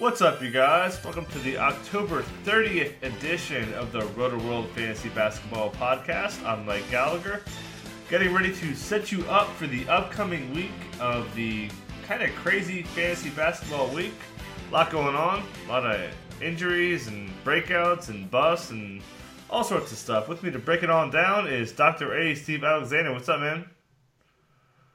What's up, you guys? Welcome to the October 30th edition of the Roto World Fantasy Basketball Podcast. I'm Mike Gallagher, getting ready to set you up for the upcoming week of the kind of crazy fantasy basketball week. A lot going on, a lot of injuries and breakouts and busts and all sorts of stuff. With me to break it all down is Dr. A. Steve Alexander. What's up, man?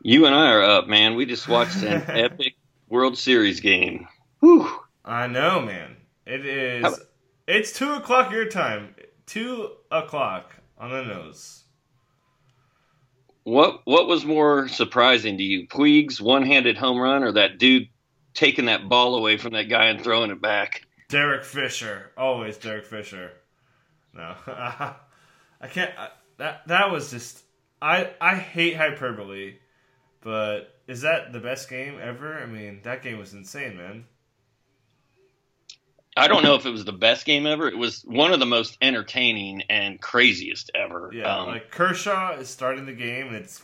You and I are up, man. We just watched an epic World Series game. Whew. I know, man. It is. How- It's two o'clock your time. Two o'clock on the nose. What what was more surprising to you, Puig's one-handed home run, or that dude taking that ball away from that guy and throwing it back? Derek Fisher, always Derek Fisher. No, I can't. I, that that was just. I I hate hyperbole, but is that the best game ever? I mean, that game was insane, man. I don't know if it was the best game ever. It was one of the most entertaining and craziest ever. Yeah, Um, like Kershaw is starting the game, and it's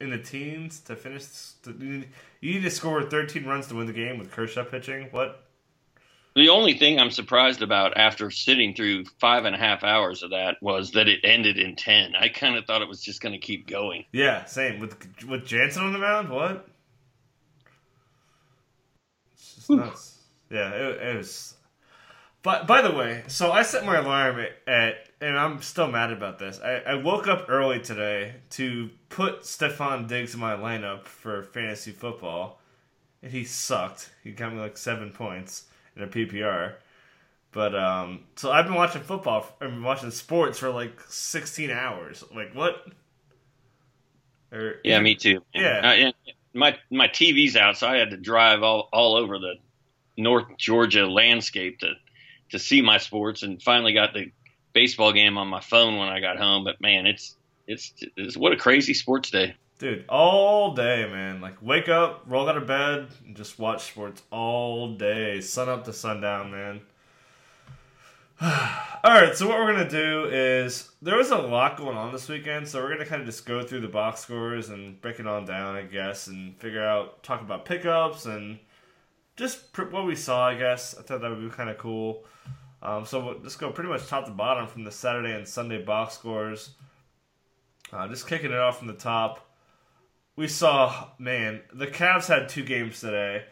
in the teens to finish. To, you need to score 13 runs to win the game with Kershaw pitching. What? the only thing I'm surprised about after sitting through five and a half hours of that was that it ended in ten. I kind of thought it was just going to keep going. Yeah, same with with Jansen on the mound. What? It's just nuts. Yeah, it, it was. But by the way, so I set my alarm at, at and I'm still mad about this. I, I woke up early today to put Stefon Diggs in my lineup for fantasy football, and he sucked. He got me like seven points in a PPR. But um, so I've been watching football. I've been watching sports for like 16 hours. Like what? Or, Yeah, me too. Yeah. Uh, my my TV's out, so I had to drive all all over the North Georgia landscape to to see my sports, and finally got the baseball game on my phone when I got home. But man, it's it's, it's what a crazy sports day. Dude, all day, man. Like, wake up, roll out of bed, and just watch sports all day, sun up to sundown, man. all right, so what we're gonna do is there was a lot going on this weekend, so we're gonna kind of just go through the box scores and break it on down, I guess, and figure out talk about pickups and just what we saw. I guess I thought that would be kind of cool. Um, so we'll just go pretty much top to bottom from the Saturday and Sunday box scores. Uh, just kicking it off from the top. We saw man the Cavs had two games today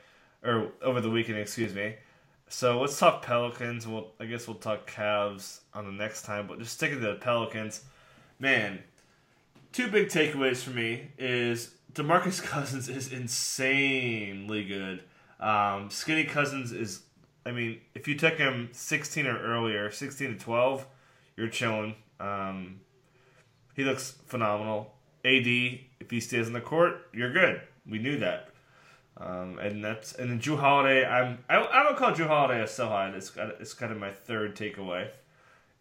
or over the weekend excuse me. So let's talk Pelicans. We'll I guess we'll talk Cavs on the next time but just sticking to the Pelicans. Man two big takeaways for me is DeMarcus Cousins is insanely good. Um, Skinny Cousins is I mean if you took him 16 or earlier 16 to 12 you're chilling um, he looks phenomenal AD, if he stays on the court, you're good. We knew that. Um, and that's and then Jrue Holiday. I'm I, I don't call Jrue Holiday a sell high. It's it's kind of my third takeaway.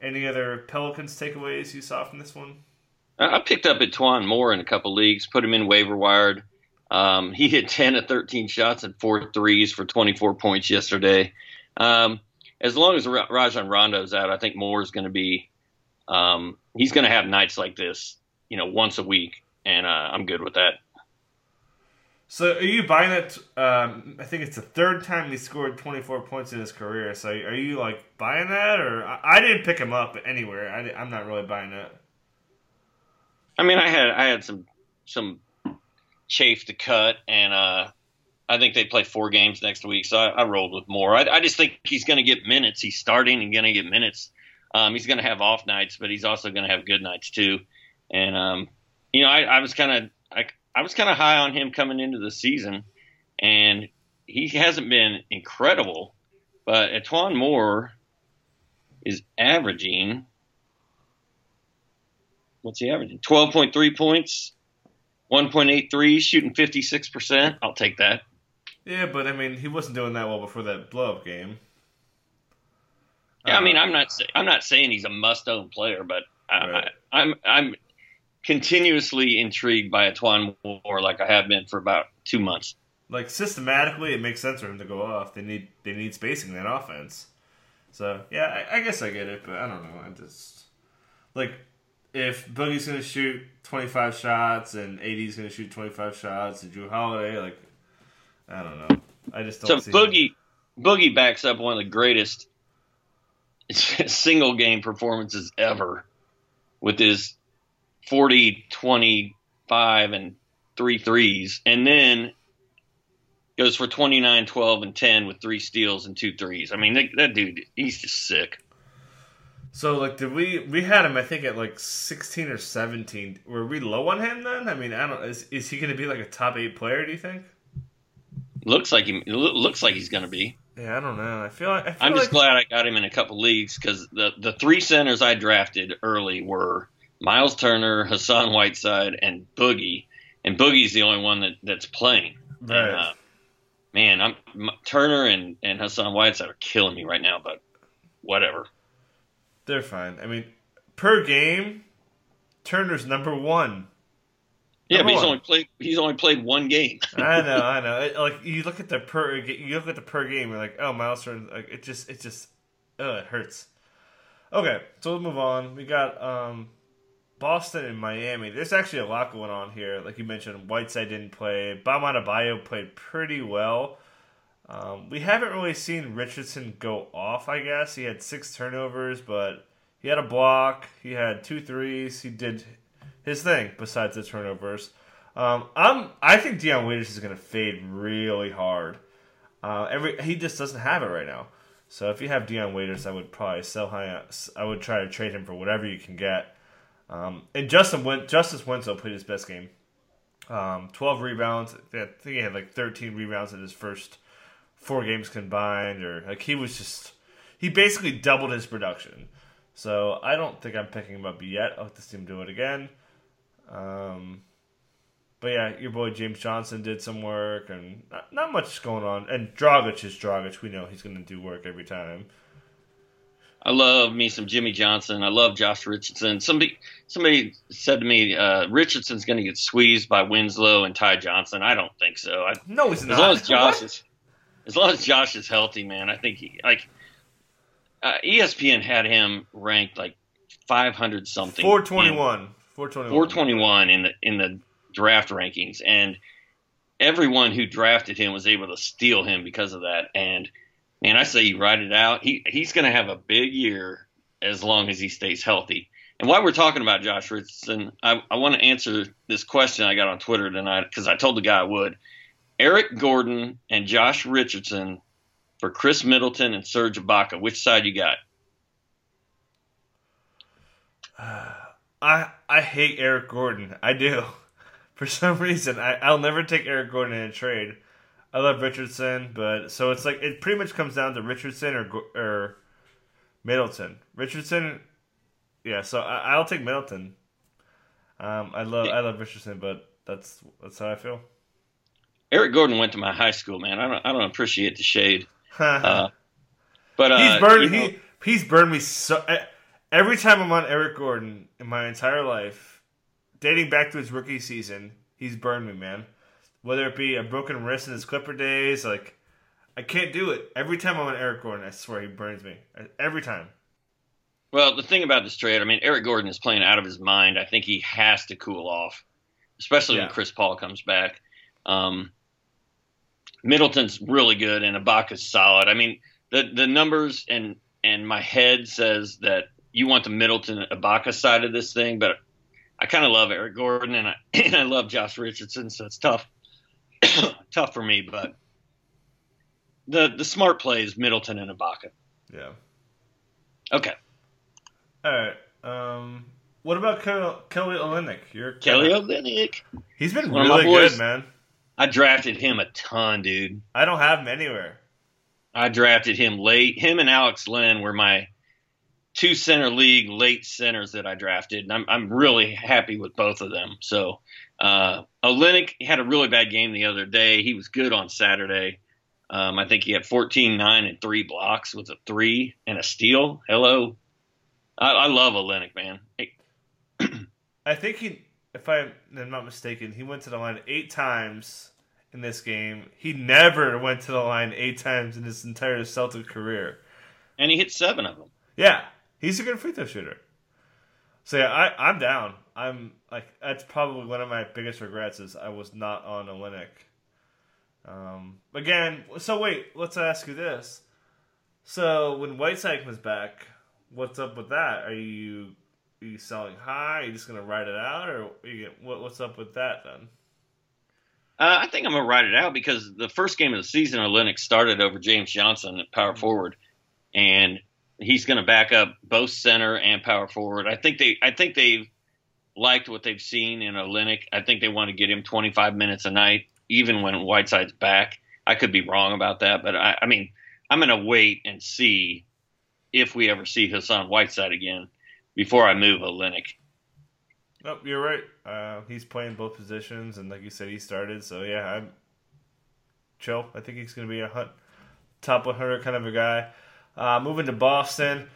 Any other Pelicans takeaways you saw from this one? I picked up E'Twaun Moore in a couple leagues, put him in waiver wired. Um, he hit 10 of 13 shots and four threes for 24 points yesterday. Um, as long as Ra- Rajon Rondo's out, I think Moore is going to be, um, he's going to have nights like this, you know, once a week, and uh, I'm good with that. So are you buying that? Um, I think it's the third time he scored 24 points in his career. So are you like buying that, or I, I didn't pick him up anywhere. I, I'm not really buying that. I mean, I had I had some some chafe to cut, and uh, I think they play four games next week, so I, I rolled with Moore. I, I just think he's going to get minutes. He's starting and going to get minutes. Um, he's going to have off nights, but he's also going to have good nights too. And um, you know, I, I was kind of I, I was kind of high on him coming into the season, and he hasn't been incredible. But E'Twaun Moore is averaging what's he averaging? Twelve point three points, one point eight three, shooting fifty six percent. I'll take that. Yeah, but I mean, he wasn't doing that well before that blow up game. Yeah, I mean, Uh, I'm not I'm not saying he's a must-own player, but I, Right. I, I'm I'm continuously intrigued by E'Twaun Moore, like I have been for about two months. like systematically, it makes sense for him to go off. They need they need spacing in that offense. So yeah, I, I guess I get it, but I don't know. I just like if Boogie's gonna shoot twenty five shots and AD's gonna shoot twenty five shots and Jrue Holiday, like I don't know. I just So don't see Boogie Boogie backs up one of the greatest single game performances ever with his 40, 25, and three threes, and then goes for 29, 12, and 10 with three steals and two threes. I mean, that, that dude, he's just sick. So like, did we we had him? I think at like sixteen or seventeen. Were we low on him then? I mean, I don't. Is is he going to be like a top eight player? Do you think? Looks like he looks like he's going to be. Yeah, I don't know. I feel like I feel I'm just like, glad I got him in a couple leagues because the the three centers I drafted early were Miles Turner, Hassan Whiteside, and Boogie, and Boogie's the only one that, that's playing. And, uh, man, I'm M- Turner and and Hassan Whiteside are killing me right now, but whatever. They're fine. I mean, per game, Turner's number one. Yeah, Number but he's one. only played he's only played one game. I know, I know. It, like you look at the per, you look at the per game. You're like, oh, Miles Turner. Like it just, it just, oh, it hurts. Okay, so we'll move on. We got um, Boston and Miami. There's actually a lot going on here. Like you mentioned, Whiteside didn't play. Bam Adebayo played pretty well. Um, we haven't really seen Richardson go off. I guess he had six turnovers, but he had a block. He had two threes. He did his thing besides the turnovers. Um, I'm I think Dion Waiters is going to fade really hard. Uh, every he just doesn't have it right now. So if you have Dion Waiters, I would probably sell high. I would try to trade him for whatever you can get. Um, and Justin Win- Justise Winslow played his best game. Um, Twelve rebounds. I think he had like thirteen rebounds in his first four games combined, or like he was just he basically doubled his production. So I don't think I'm picking him up yet. I'll have to see him do it again. Um, but yeah, your boy James Johnson did some work, and not, not much going on. And Dragic is Dragic. We know he's going to do work every time. I love me some Jimmy Johnson. I love Josh Richardson. Somebody somebody said to me, uh, Richardson's going to get squeezed by Winslow and Ty Johnson. I don't think so. I, No, he's as not. long as Josh What? is as long as Josh is healthy, man, I think he like uh, ESPN had him ranked like 500 something. 421. 421. 421 in the in the draft rankings and everyone who drafted him was able to steal him because of that and man I say you ride it out he he's going to have a big year as long as he stays healthy. And while we're talking about Josh Richardson I, I want to answer this question I got on Twitter tonight because I told the guy I would. Eric Gordon and Josh Richardson for Khris Middleton and Serge Ibaka which side you got I I hate Eric Gordon. I do. For some reason, I, I'll never take Eric Gordon in a trade. I love Richardson, but so it's like it pretty much comes down to Richardson or or Middleton. Richardson, yeah. So I, I'll take Middleton. Um, I love I love Richardson, but that's that's how I feel. Eric Gordon went to my high school man I don't I don't appreciate the shade uh, but uh, he's burned you know- he he's burned me so e- every time I'm on Eric Gordon in my entire life, dating back to his rookie season, he's burned me, man. Whether it be a broken wrist in his Clipper days, like I can't do it. Every time I'm on Eric Gordon, I swear he burns me. Every time. Well, the thing about this trade, I mean, Eric Gordon is playing out of his mind. I think he has to cool off, especially Yeah. when Chris Paul comes back. Um, Middleton's really good, and Ibaka's solid. I mean, the the numbers and and my head says that you want the Middleton Ibaka side of this thing, but I kind of love Eric Gordon and I and I love Josh Richardson, so it's tough tough for me. But the the smart play is Middleton and Ibaka. Yeah. Okay, All right. Um, what about Kelly, Kelly Olynyk? You're Kelly Olynyk. He's been One really good, man. I drafted him a ton, dude. I don't have him anywhere. I drafted him late. Him and Alex Len were my two center league late centers that I drafted, and I'm I'm really happy with both of them. So Uh, Olynyk had a really bad game the other day. He was good on Saturday. Um, I think he had 14, 9, and three blocks with a three and a steal. Hello. I, I love Olynyk, man. Hey. I think he, if I'm not mistaken, he went to the line eight times in this game. He never went to the line eight times in his entire Celtic career. And he hit seven of them. Yeah, he's a good free throw shooter. So yeah, I, I'm down. I'm like that's probably one of my biggest regrets is I was not on Olynyk. Um, again, so wait, let's ask you this. So when Whiteside comes back, what's up with that? Are you are you selling high? Are you just gonna ride it out, or you, what, what's up with that then? Uh, I think I'm gonna ride it out because the first game of the season, Olynyk started over James Johnson at power forward, and he's going to back up both center and power forward. I think they I think they've liked what they've seen in Olynyk. I think they want to get him 25 minutes a night, even when Whiteside's back. I could be wrong about that, but I, I mean, I'm going to wait and see if we ever see Hassan Whiteside again before I move Olynyk. Nope, you're right. Uh, he's playing both positions, and like you said, he started. So yeah, I'm chill. I think he's going to be a hunt, top 100 kind of a guy. Uh, moving to Boston.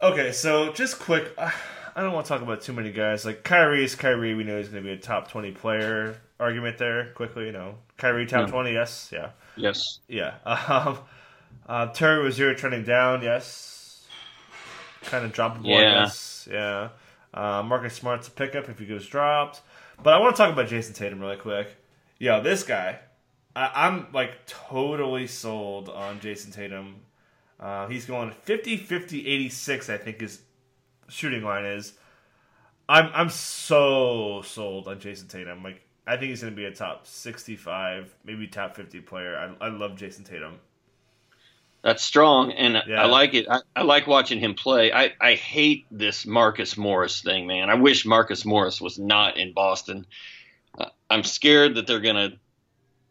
Okay, so just quick. Uh, I don't want to talk about too many guys. Like Kyrie is Kyrie. We know he's going to be a top 20 player. Argument there, quickly, you know. Kyrie top 20, yes, yeah. Yes. Yeah. Um, uh, Terry Rozier trending down, yes. Kind of droppable, Yeah. yes. Yeah. Uh, Marcus Smart's a pickup if he goes dropped. But I want to talk about Jayson Tatum really quick. Yo, this guy, I, I'm like totally sold on Jayson Tatum. Uh, he's going 50, 50, 86, I think his shooting line is. I'm I'm so sold on Jayson Tatum. Like I think he's going to be a top 65, maybe top 50 player. I, I love Jayson Tatum. That's strong, and Yeah. I like it. I, I like watching him play. I, I hate this Marcus Morris thing, man. I wish Marcus Morris was not in Boston. Uh, I'm scared that they're going to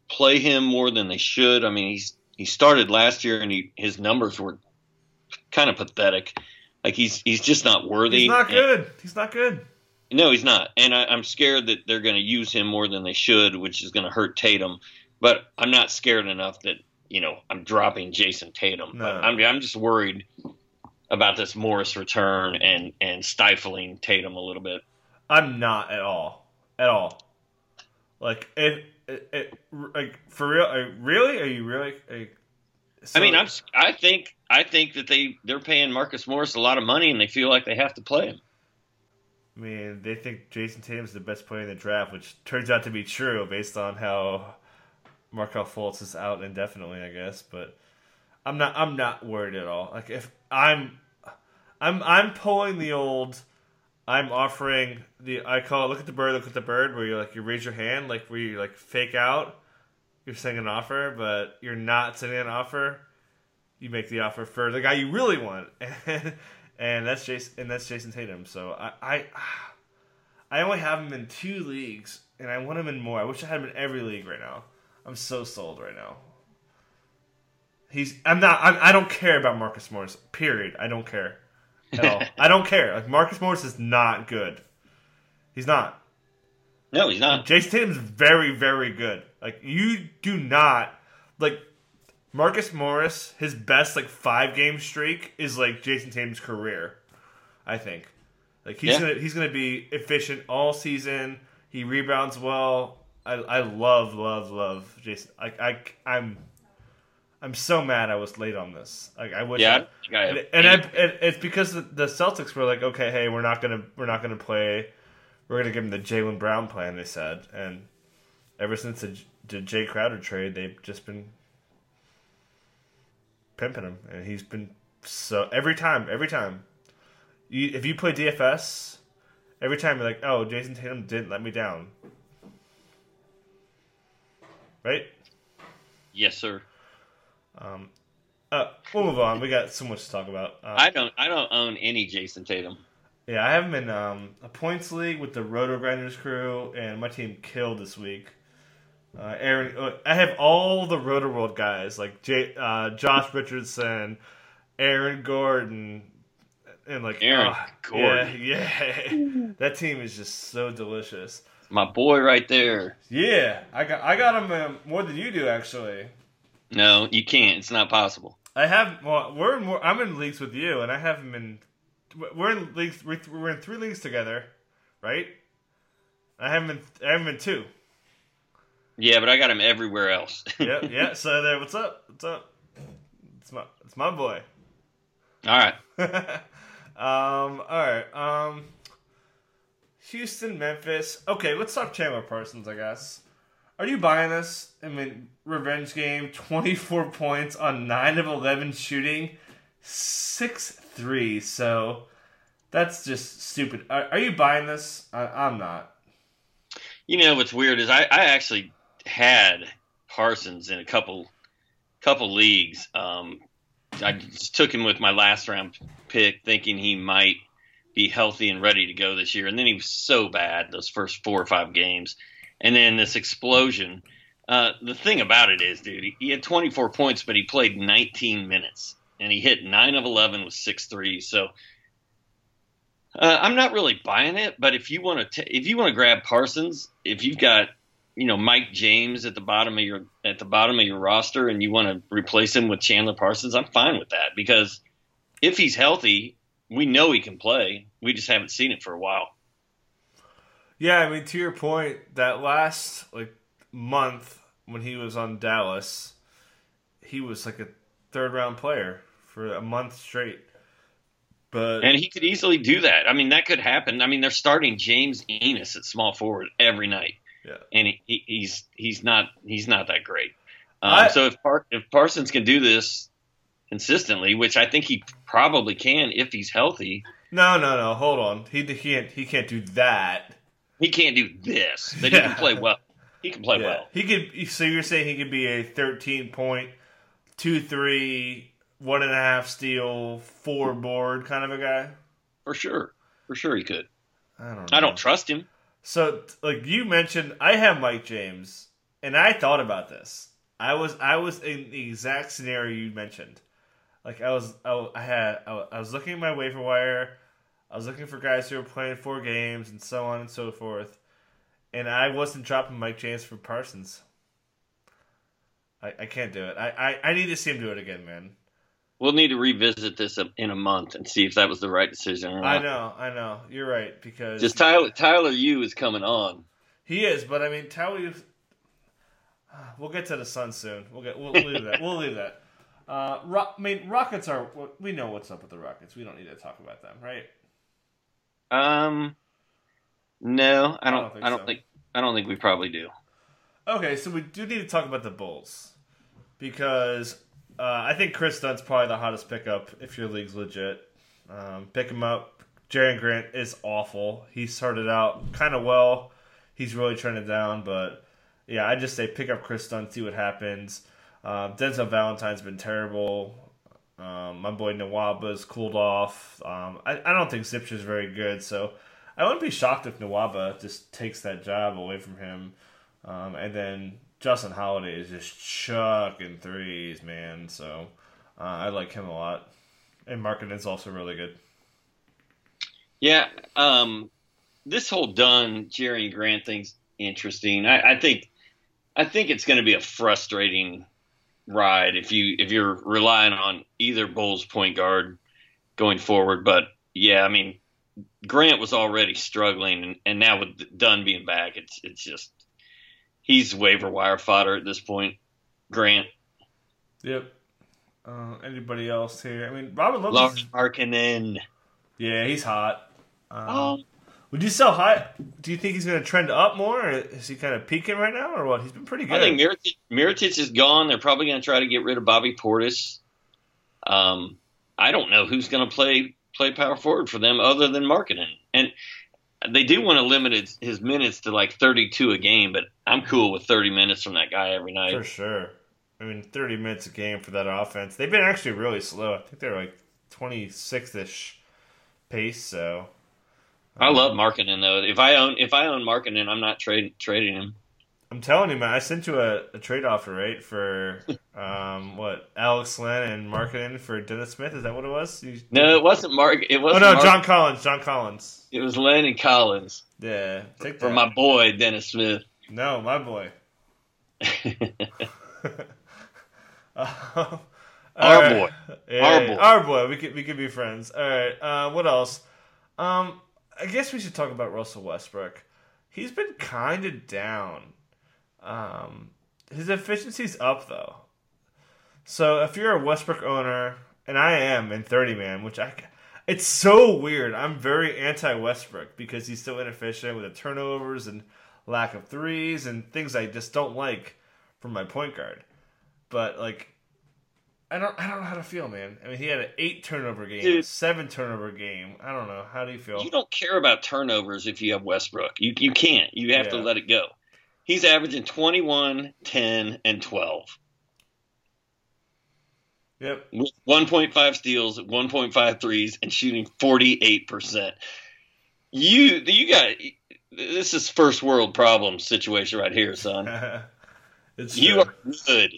play him more than they should. I mean, he's he started last year, and he, his numbers were kind of pathetic. Like he's he's just not worthy. He's not And- good. He's not good. no, he's not. And I, I'm scared that they're going to use him more than they should, which is going to hurt Tatum. But I'm not scared enough that you know I'm dropping Jayson Tatum. No. I'm I'm just worried about this Morris return and and stifling Tatum a little bit. I'm not at all. At all. Like it, it, it like for real. uh, Really? Are you really? Like, so- I mean, I'm I think I think that they they're paying Marcus Morris a lot of money and they feel like they have to play him. I mean, they think Jayson Tatum's the best player in the draft, which turns out to be true based on how Markelle Fultz is out indefinitely, I guess. But I'm not. I'm not worried at all. Like if I'm, I'm, I'm pulling the old. I'm offering the. I call it look at the bird, look at the bird, where you like you raise your hand, like where you like fake out. You're sending an offer, but you're not sending an offer. You make the offer for the guy you really want, and, and that's Jayson. And that's Jayson Tatum. So I, I, I only have him in two leagues, and I want him in more. I wish I had him in every league right now. I'm so sold right now. He's. I'm not. I'm, I don't care about Marcus Morris. Period. I don't care all. I don't care. Like Marcus Morris is not good. He's not. No, he's not. Jayson Tatum's very, very good. Like you do not like Marcus Morris. His best like five game streak is like Jayson Tatum's career. I think. Like he's Yeah. gonna he's gonna be efficient all season. He rebounds well. I, I love love love Jayson. Like I I'm I'm so mad I was late on this. Like I wish. Yeah, I I- don't think I have and, and, I, and it's because the, the Celtics were like, okay, hey, we're not gonna we're not gonna play. We're gonna give them the Jaylen Brown plan. They said, and ever since the, the Jae Crowder trade, they've just been pimping him, and he's been so every time, every time. You, if you play DFS, every time you're like, oh, Jayson Tatum didn't let me down, right? Yes, sir. Um, uh, we'll move on. We got so much to talk about. Um, I don't I don't own any Jayson Tatum. Yeah, I have him in um, a points league with the Roto Grinders crew, and my team killed this week. Uh, Aaron, uh, I have all the Roto World guys like J, uh, Josh Richardson, Aaron Gordon, and like Aaron ah, Gordon. Yeah, yeah. that team is just so delicious. my boy right there. Yeah, I got I got him um, more than you do actually. No, you can't. It's not possible. I have well, we're in more, I'm in leagues with you, and I have him in. We're in leagues. We're, we're in three leagues together, right? I have him in. I have him in two. Yeah, but I got him everywhere else. yeah, yeah. So there, what's up? What's up? It's my, it's my boy. All right. um. All right. Um. Houston, Memphis. Okay, let's talk Chandler Parsons. I guess. Are you buying this? I mean, revenge game. Twenty four points on nine of eleven shooting, six three. So that's just stupid. Are, are you buying this? I, I'm not. You know what's weird is I, I actually had Parsons in a couple couple leagues. Um, I just took him with my last round pick, thinking he might be healthy and ready to go this year, and then he was so bad those first four or five games, and then this explosion. Uh, the thing about it is, dude, he had 24 points, but he played 19 minutes, and he hit nine of 11 with six threes. So uh, I'm not really buying it, but if you want to, if you want to grab Parsons, if you've got you know Mike James at the bottom of your at the bottom of your roster and you want to replace him with Chandler Parsons, I'm fine with that because if he's healthy, we know he can play. We just haven't seen it for a while. Yeah, I mean to your point, that last like month when he was on Dallas, he was like a third round player for a month straight. But and he could easily do that. I mean, that could happen. I mean, they're starting James Ennis at small forward every night. Yeah. And he, he's he's not he's not that great. Um, I- so if Par- if Parsons can do this consistently, which I think he probably can if he's healthy, no, no, no. Hold on. He, he can't. He can't do that. He can't do this. But he can play well. He can play Yeah. well. He could. So you're saying he could be a 13 point, two three, one and a half steal, four hmm. board kind of a guy. For sure. For sure he could. I don't. know. I don't trust him. So, like you mentioned, I have Mike James, and I thought about this. I was I was in the exact scenario you mentioned. Like I was I, I had I, I was looking at my waiver wire. I was looking for guys who were playing four games and so on and so forth, and I wasn't dropping Mike James for Parsons. I, I can't do it. I, I, I need to see him do it again, man. We'll need to revisit this in a month and see if that was the right decision or not. I know, I know. You're right because Just Tyler Tyler Ulis is coming on. He is, but I mean, Tally. We'll get to the Sun soon. We'll get. We'll leave that. We'll leave that. Uh, Ro- I mean, Rockets are. We know what's up with the Rockets. We don't need to talk about them, right? Um, no, I don't. I don't, so. think. I don't think we probably do. Okay, so we do need to talk about the Bulls because uh, I think Chris Dunn's probably the hottest pickup if your league's legit. Um, pick him up. Jerian Grant is awful. He started out kind of well. He's really trending down, but yeah, I just say pick up Chris Dunn, see what happens. Um, Denzel Valentine's been terrible. Um, my boy Nwaba's cooled off. Um, I, I don't think Zipser's very good, so I wouldn't be shocked if Nawaba just takes that job away from him. Um, and then Justin Holiday is just chucking threes, man. So uh, I like him a lot. And Markkanen's also really good. Yeah. Um, this whole Dunn Jerry and Grant thing's interesting. I, I think. I think it's going to be a frustrating ride if you if you're relying on either Bulls point guard going forward. But yeah, I mean, Grant was already struggling, and, and now with Dunn being back, it's it's just he's waiver wire fodder at this point. Grant, Yep. Uh, anybody else here? I mean, Robin Lopez. Lauri Markkanen. yeah, he's hot. Um, Oh, Would you sell high? Do you think he's going to trend up more? Or is he kind of peaking right now, or what? He's been pretty good. I think Mirotic, Mirotic is gone. They're probably going to try to get rid of Bobby Portis. Um, I don't know who's going to play play power forward for them other than Markkanen. And they do want to limit his, his minutes to like 32 a game, but I'm cool with 30 minutes from that guy every night. For sure. I mean, 30 minutes a game for that offense. They've been actually really slow. I think they're like 26 ish pace. So I love Markkanen though. If I own if I own Markkanen, I'm not trading trading him. I'm telling you, man. I sent you a, a trade offer, right? For um, what? Alex Len and marketing for Dennis Smith. Is that what it was? You, No, it wasn't Mark. It oh wasn't. no, Mark- John Collins. John Collins. It was Len and Collins Yeah, take for that. my boy Dennis Smith. No, my boy. Um, Our right. boy. Yeah, Our boy. Our boy. We could we could be friends. All right. Uh, what else? Um, I guess we should talk about Russell Westbrook. He's been kind of down. Um, his efficiency's up though. So if you're a Westbrook owner, and I am in 30 man, which I, it's so weird. I'm very anti Westbrook because he's so inefficient with the turnovers and lack of threes and things I just don't like from my point guard. But like, I don't, I don't know how to feel, man. I mean, he had an eight turnover game, Dude. seven turnover game. I don't know. How do you feel? You don't care about turnovers if you have Westbrook. You you can't. You have to let it go. He's averaging 21, 10, and 12 Yep. 1.5 steals, 1.5 threes, and shooting 48%. You you got this is first world problem situation right here, son. it's You are good.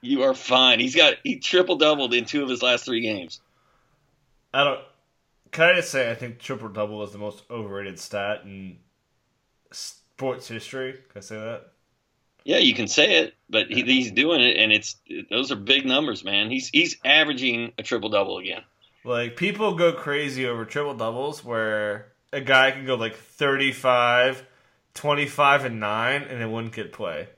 You are fine. He's got he triple doubled in two of his last three games. I don't. Can I just say I think triple double is the most overrated stat in sports history? Can I say that? Yeah, you can say it, but he, he's doing it, and it's those are big numbers, man. He's he's averaging a triple double again. Like people go crazy over triple doubles where a guy can go like 35, 25 and 9 and it wouldn't get play.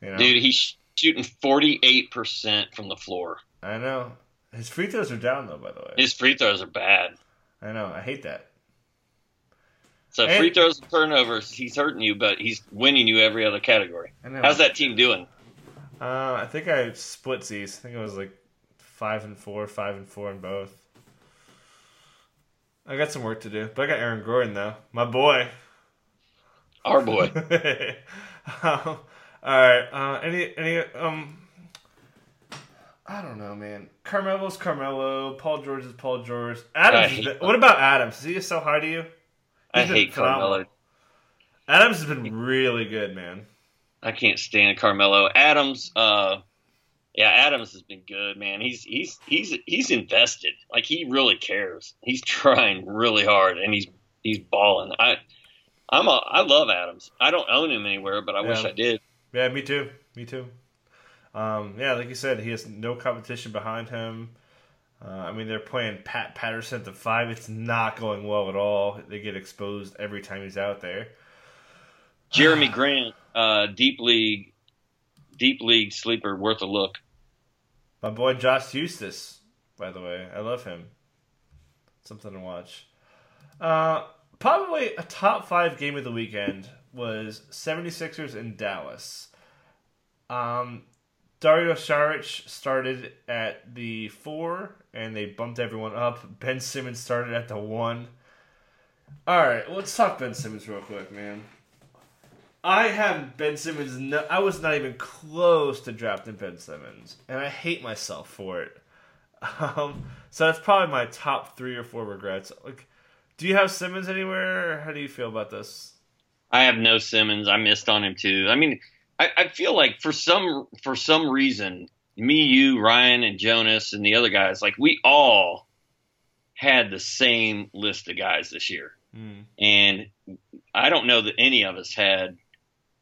You know? Dude, he's shooting forty eight percent from the floor. I know. His free throws are down though, by the way. His free throws are bad. I know. I hate that. So And- free throws and turnovers, he's hurting you, but he's winning you every other category. I know. How's that team doing? Uh, I think I split these. I think it was like five and four, five and four in both. I got some work to do, but I got Aaron Gordon though, my boy. Our boy. um, all right. Uh, any any um. I don't know, man. Carmelo's Carmelo. Paul George is Paul George. Adams. Is, what about Adams? Is he so high to you? I hate phenomenal. Carmelo. Adams has been really good, man. I can't stand Carmelo. Adams, uh, yeah, Adams has been good, man. He's he's he's he's invested. Like he really cares. He's trying really hard, and he's he's balling. I I'm a I love Adams. I don't own him anywhere, but I wish I did. Yeah, me too. Me too. Um, yeah, like you said, he has no competition behind him. Uh, I mean, they're playing Pat Patterson at the five. It's not going well at all. They get exposed every time he's out there. Jerami Grant, uh, deep league, deep league sleeper, worth a look. My boy Josh Huestis, by the way, I love him. Something to watch. Uh, probably a top five game of the weekend was 76ers in Dallas. Um, Dario Saric started at the four, and they bumped everyone up. Ben Simmons started at the one. All right, let's talk Ben Simmons real quick, man. I have Ben Simmons. No, I was not even close to drafting Ben Simmons, and I hate myself for it. Um, so that's probably my top three or four regrets. Like, do you have Simmons anywhere? How do you feel about this? I have no Simmons. I missed on him too. I mean, I, I feel like for some for some reason, me, you, Ryan, and Jonas, and the other guys, like we all had the same list of guys this year, Hmm. and I don't know that any of us had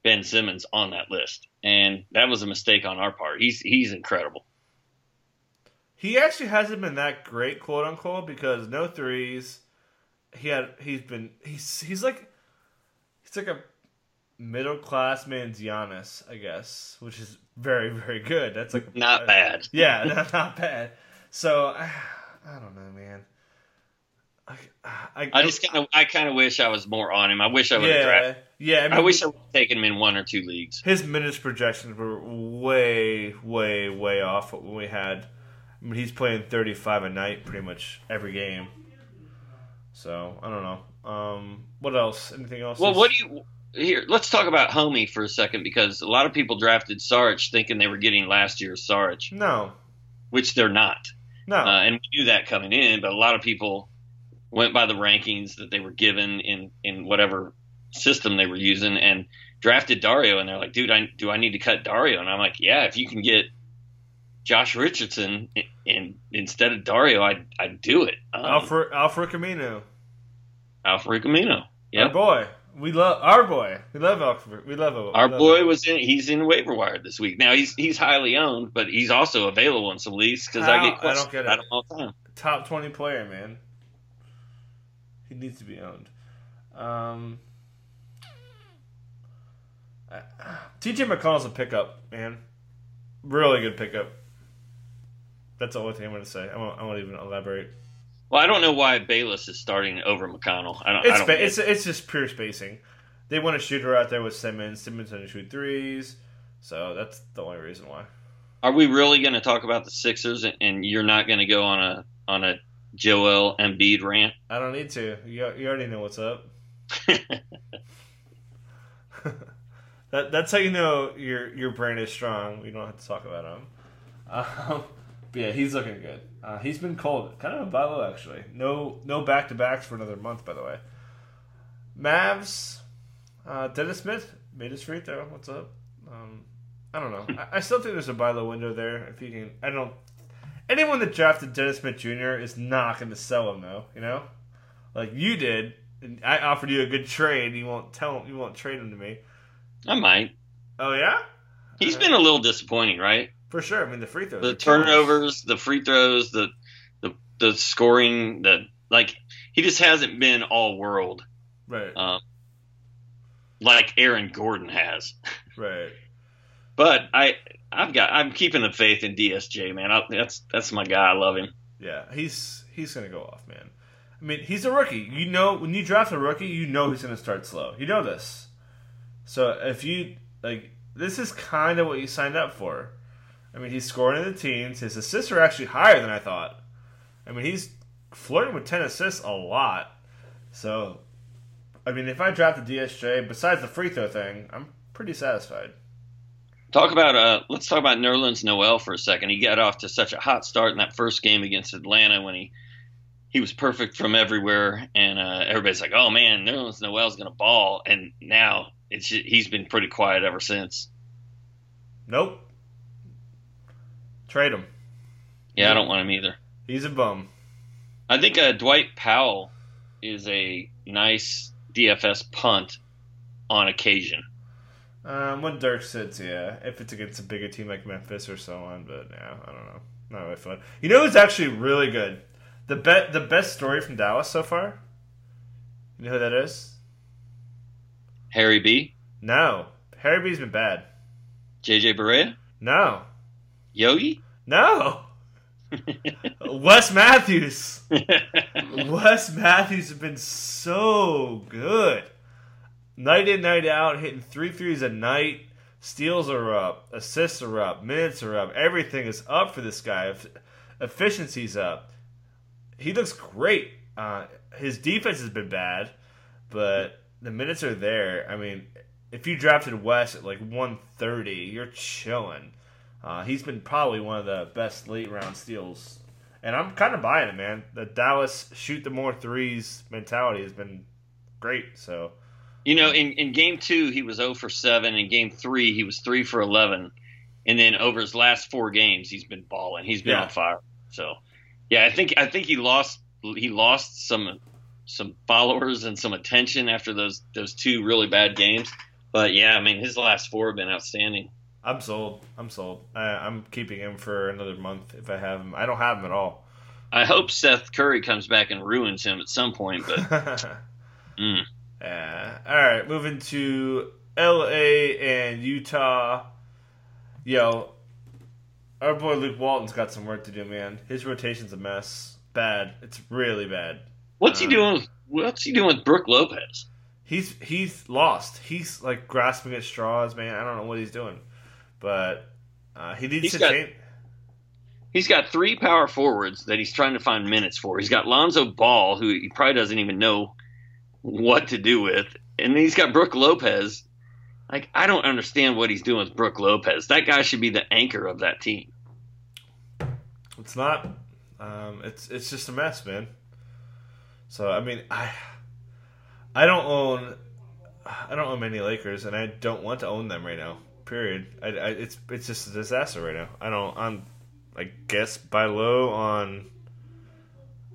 Ben Simmons on that list, and that was a mistake on our part. He's he's incredible. He actually hasn't been that great, quote unquote, because no threes. He had he's been he's he's like he's like a middle class man's Giannis, I guess, which is very very good. That's like Not uh, bad. Yeah, not, not bad. So I, I don't know, man. I, I, I just kind of I kind of wish I was more on him. I wish I would have yeah drafted. yeah. I, mean, I wish I would have taken him in one or two leagues. his minutes projections were way, way, way off when we had. I mean, he's playing 35 a night pretty much every game. So, I don't know. Um, what else? Anything else? Well, what do you here? Let's talk about Homie for a second because a lot of people drafted Saric thinking they were getting last year's Saric, No. which they're not. No. Uh, and we knew that coming in, but a lot of people went by the rankings that they were given in in whatever system they were using and drafted Dario. And they're like, dude, I, do I need to cut Dario? And I'm like, yeah, if you can get Josh Richardson in, instead of Dario, I'd, I'd do it. Um, Alfred, Alfred Camino. Alfred Camino. Yeah. Our boy. We love our boy. We love Alfred. We love him. Our love boy him. was in. He's in waiver wire this week. Now he's he's highly owned, but he's also available in some leagues because I get I don't get it. all the time. Top twenty player, man. He needs to be owned. Um, TJ McConnell's a pickup, man. Really good pickup. That's the only thing I'm going to say. I won't, I won't even elaborate. Well, I don't know why Bayless is starting over McConnell. I don't. It's I don't it's it's just pure spacing. They want a shooter out there with Simmons. Simmons going to shoot threes, so that's the only reason why. Are we really going to talk about the Sixers, and you're not going to go on a on a Joel Embiid rant? I don't need to. You, you already know what's up. that that's how you know your your brain is strong. We don't have to talk about him. Um, yeah, he's looking good. Uh, he's been cold, kind of a battle actually. No no back to backs for another month, by the way. Mavs, uh, Dennis Smith made his free throw. What's up? Um, I don't know. I, I, still think there's a buy low window there. If you can, I don't. Anyone that drafted Dennis Smith Jr. is not going to sell him though. You know, like you did. And I offered you a good trade. You won't tell him. You won't trade him to me. I might. Oh yeah. He's been a little disappointing, right? For sure. I mean, the free throws, the turnovers, the free throws, the the the scoring, the like. He just hasn't been all world, right? Um, like Aaron Gordon has, right? but I, I've got, I'm keeping the faith in DSJ, man. I, that's that's my guy. I love him. Yeah, he's he's gonna go off, man. I mean, he's a rookie. You know, when you draft a rookie, you know he's gonna start slow. You know this. So if you like, this is kind of what you signed up for. I mean, he's scoring in the teens. His assists are actually higher than I thought. I mean, he's flirting with 10 assists a lot. So, I mean, if I draft the DSJ, besides the free throw thing, I'm pretty satisfied. Talk about uh, let's talk about Nerlens Noel for a second. He got off to such a hot start in that first game against Atlanta when he he was perfect from everywhere, and uh, everybody's like, "Oh man, Nerlens Noel's gonna ball," and now it's he's been pretty quiet ever since. Nope, Trade him. Yeah, I don't want him either. He's a bum. I think uh, Dwight Powell is a nice DFS punt on occasion. Um, when Dirk sits, yeah. If it's against a bigger team like Memphis or so on, but yeah, I don't know. Not really fun. You know who's actually really good? The bet the best story from Dallas so far? You know who that is? Harry B? No. Harry B's been bad. JJ Barea? No. Yogi? No. Wes Matthews. Wes Matthews has been so good. Night in, night out, hitting three threes a night. Steals are up, assists are up, minutes are up. Everything is up for this guy. Efficiency's up. He looks great. Uh, his defense has been bad, but the minutes are there. I mean, if you drafted Wes at like 130, you're chilling. Uh, he's been probably one of the best late round steals, and I'm kind of buying it, man. The Dallas shoot the more threes mentality has been great. So, you know, in in game two he was 0 for seven. In game three he was three for 11, and then over his last four games he's been balling. He's been yeah. on fire. So, yeah, I think I think he lost he lost some some followers and some attention after those those two really bad games. But yeah, I mean his last four have been outstanding. I'm sold. I'm sold. I, am keeping him for another month if I have him. I don't have him at all. I hope Seth Curry comes back and ruins him at some point, but. mm. Yeah. All right, moving to L.A. and Utah. Yo, our boy Luke Walton's got some work to do, man. His rotation's a mess. Bad. It's really bad. What's um, he doing? With, what's he doing with Brook Lopez? He's he's lost. He's like grasping at straws, man. I don't know what he's doing. But uh, he needs he's to got, change. He's got three power forwards that he's trying to find minutes for. He's got Lonzo Ball, who he probably doesn't even know what to do with, and he's got Brook Lopez. Like I don't understand what he's doing with Brook Lopez. That guy should be the anchor of that team. It's not. Um, it's it's just a mess, man. So I mean, I I don't own I don't own many Lakers, and I don't want to own them right now. Period. I, I, it's it's just a disaster right now. I don't. I'm, I guess, buy low on.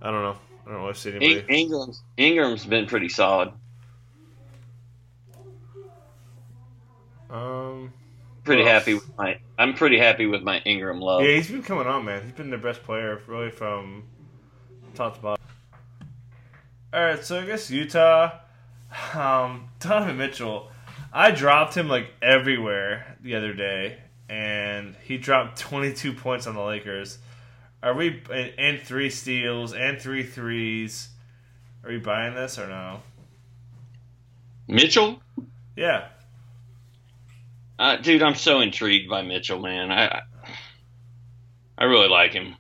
I don't know. I don't know if anybody. In- Ingram's Ingram's been pretty solid. Um, Pretty Well, happy with my. I'm pretty happy with my Ingram love. yeah, he's been coming on, man. He's been the best player, really, from top to bottom. All right, so I guess Utah, um, Donovan Mitchell. I dropped him like everywhere the other day, and he dropped 22 points on the Lakers. Are we and, and three steals and three threes? Are we buying this or no? Mitchell, Yeah, uh, dude, I'm so intrigued by Mitchell, man. I I really like him.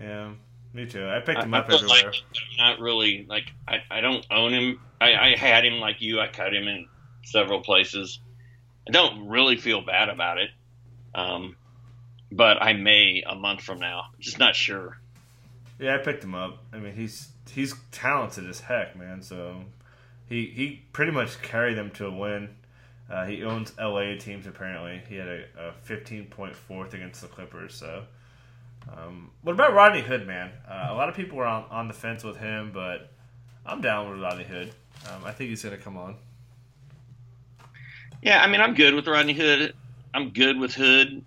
yeah, me too. I picked him I up feel everywhere. like I'm not really like I, I don't own him. I, I had him like you. I cut him in several places. I don't really feel bad about it. Um, but I may a month from now. Just not sure. Yeah, I picked him up. I mean, he's he's talented as heck, man. So he he pretty much carried them to a win. Uh, he owns LA teams apparently. He had a, a 15 point fourth against the Clippers. So, um, what about Rodney Hood, man? Uh, a lot of people were on, on the fence with him, but I'm down with Rodney Hood. Um, I think he's gonna come on. Yeah, I mean, I'm good with Rodney Hood. I'm good with Hood.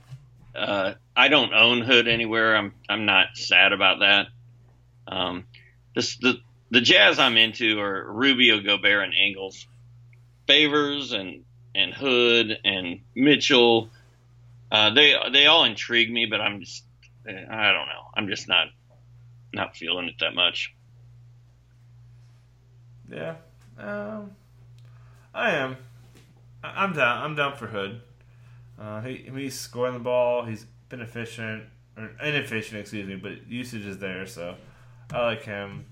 Uh, I don't own Hood anywhere. I'm I'm not sad about that. Um, this the the jazz I'm into are Rubio, Gobert, and Ingles, Favors, and and Hood and Mitchell. Uh, they they all intrigue me, but I'm just eh, I don't know. I'm just not not feeling it that much. Yeah, um, I am. I'm down. I'm down for Hood. Uh, he he's scoring the ball. He's been efficient or inefficient, excuse me, but usage is there, so I like him.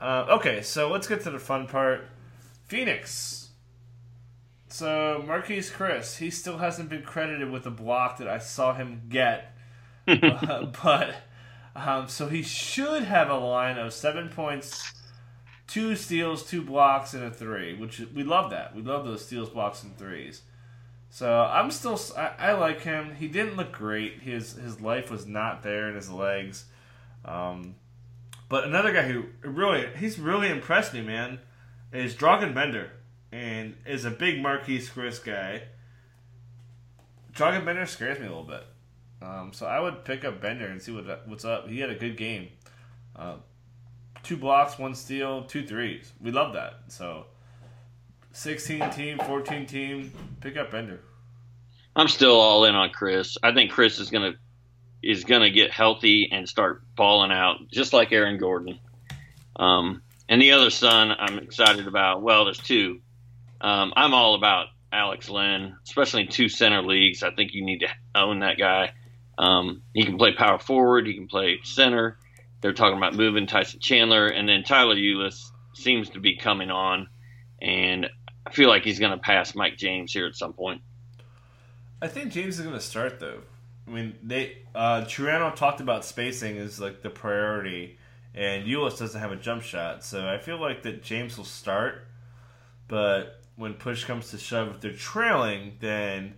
Uh, okay, so let's get to the fun part. Phoenix. So Marquese Chriss, he still hasn't been credited with the block that I saw him get, Uh, but um, so he should have a line of seven points two steals, two blocks, and a three. Which we love that. We love those steals, blocks, and threes. So I'm still I, I like him. He didn't look great. His his life was not there in his legs. Um, but another guy who really he's really impressed me, man, is Dragan Bender, and is a big Marquese Chriss guy. Dragan Bender scares me a little bit. Um, so I would pick up Bender and see what what's up. He had a good game. Uh, two blocks, one steal, two threes. We love that. So, 16 team, 14 team, pick up Bender. I'm still all in on Chriss. I think Chriss is gonna is gonna get healthy and start balling out, just like Aaron Gordon. Um, and the other son, I'm excited about. Well, there's two. Um, I'm all about Alex Len, especially in two center leagues. I think you need to own that guy. Um, he can play power forward. He can play center. They're talking about moving Tyson Chandler, and then Tyler Ulis seems to be coming on, and I feel like he's going to pass Mike James here at some point. I think James is going to start though. I mean, they uh, Triano talked about spacing is like the priority, and Ulis doesn't have a jump shot, so I feel like that James will start. But when push comes to shove, if they're trailing, then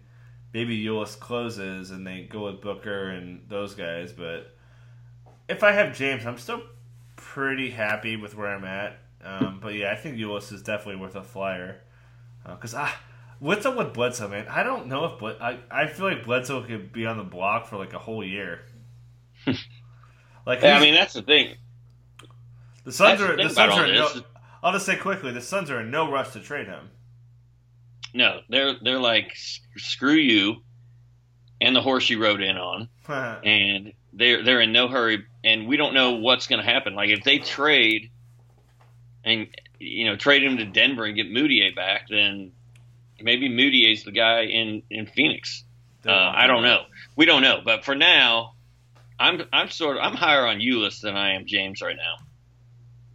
maybe Ulis closes and they go with Booker and those guys. But if I have James, I'm still pretty happy with where I'm at. Um, but yeah, I think Ulis is definitely worth a flyer because I. What's up with Bledsoe, man? I don't know if Bled- I I feel like Bledsoe could be on the block for like a whole year. like Yeah, I mean, that's the thing. the Suns that's the are thing the Suns are no. I'll just say quickly, the Suns are in no rush to trade him. No, they're they're like screw you, and the horse you rode in on, and they're they're in no hurry, and we don't know what's going to happen. Like if they trade, and you know trade him to Denver and get Mudiay back, then maybe Mudiay's the guy in in Phoenix. Uh, I don't know. We don't know. But for now, I'm I'm sort of I'm higher on Ulis than I am James right now.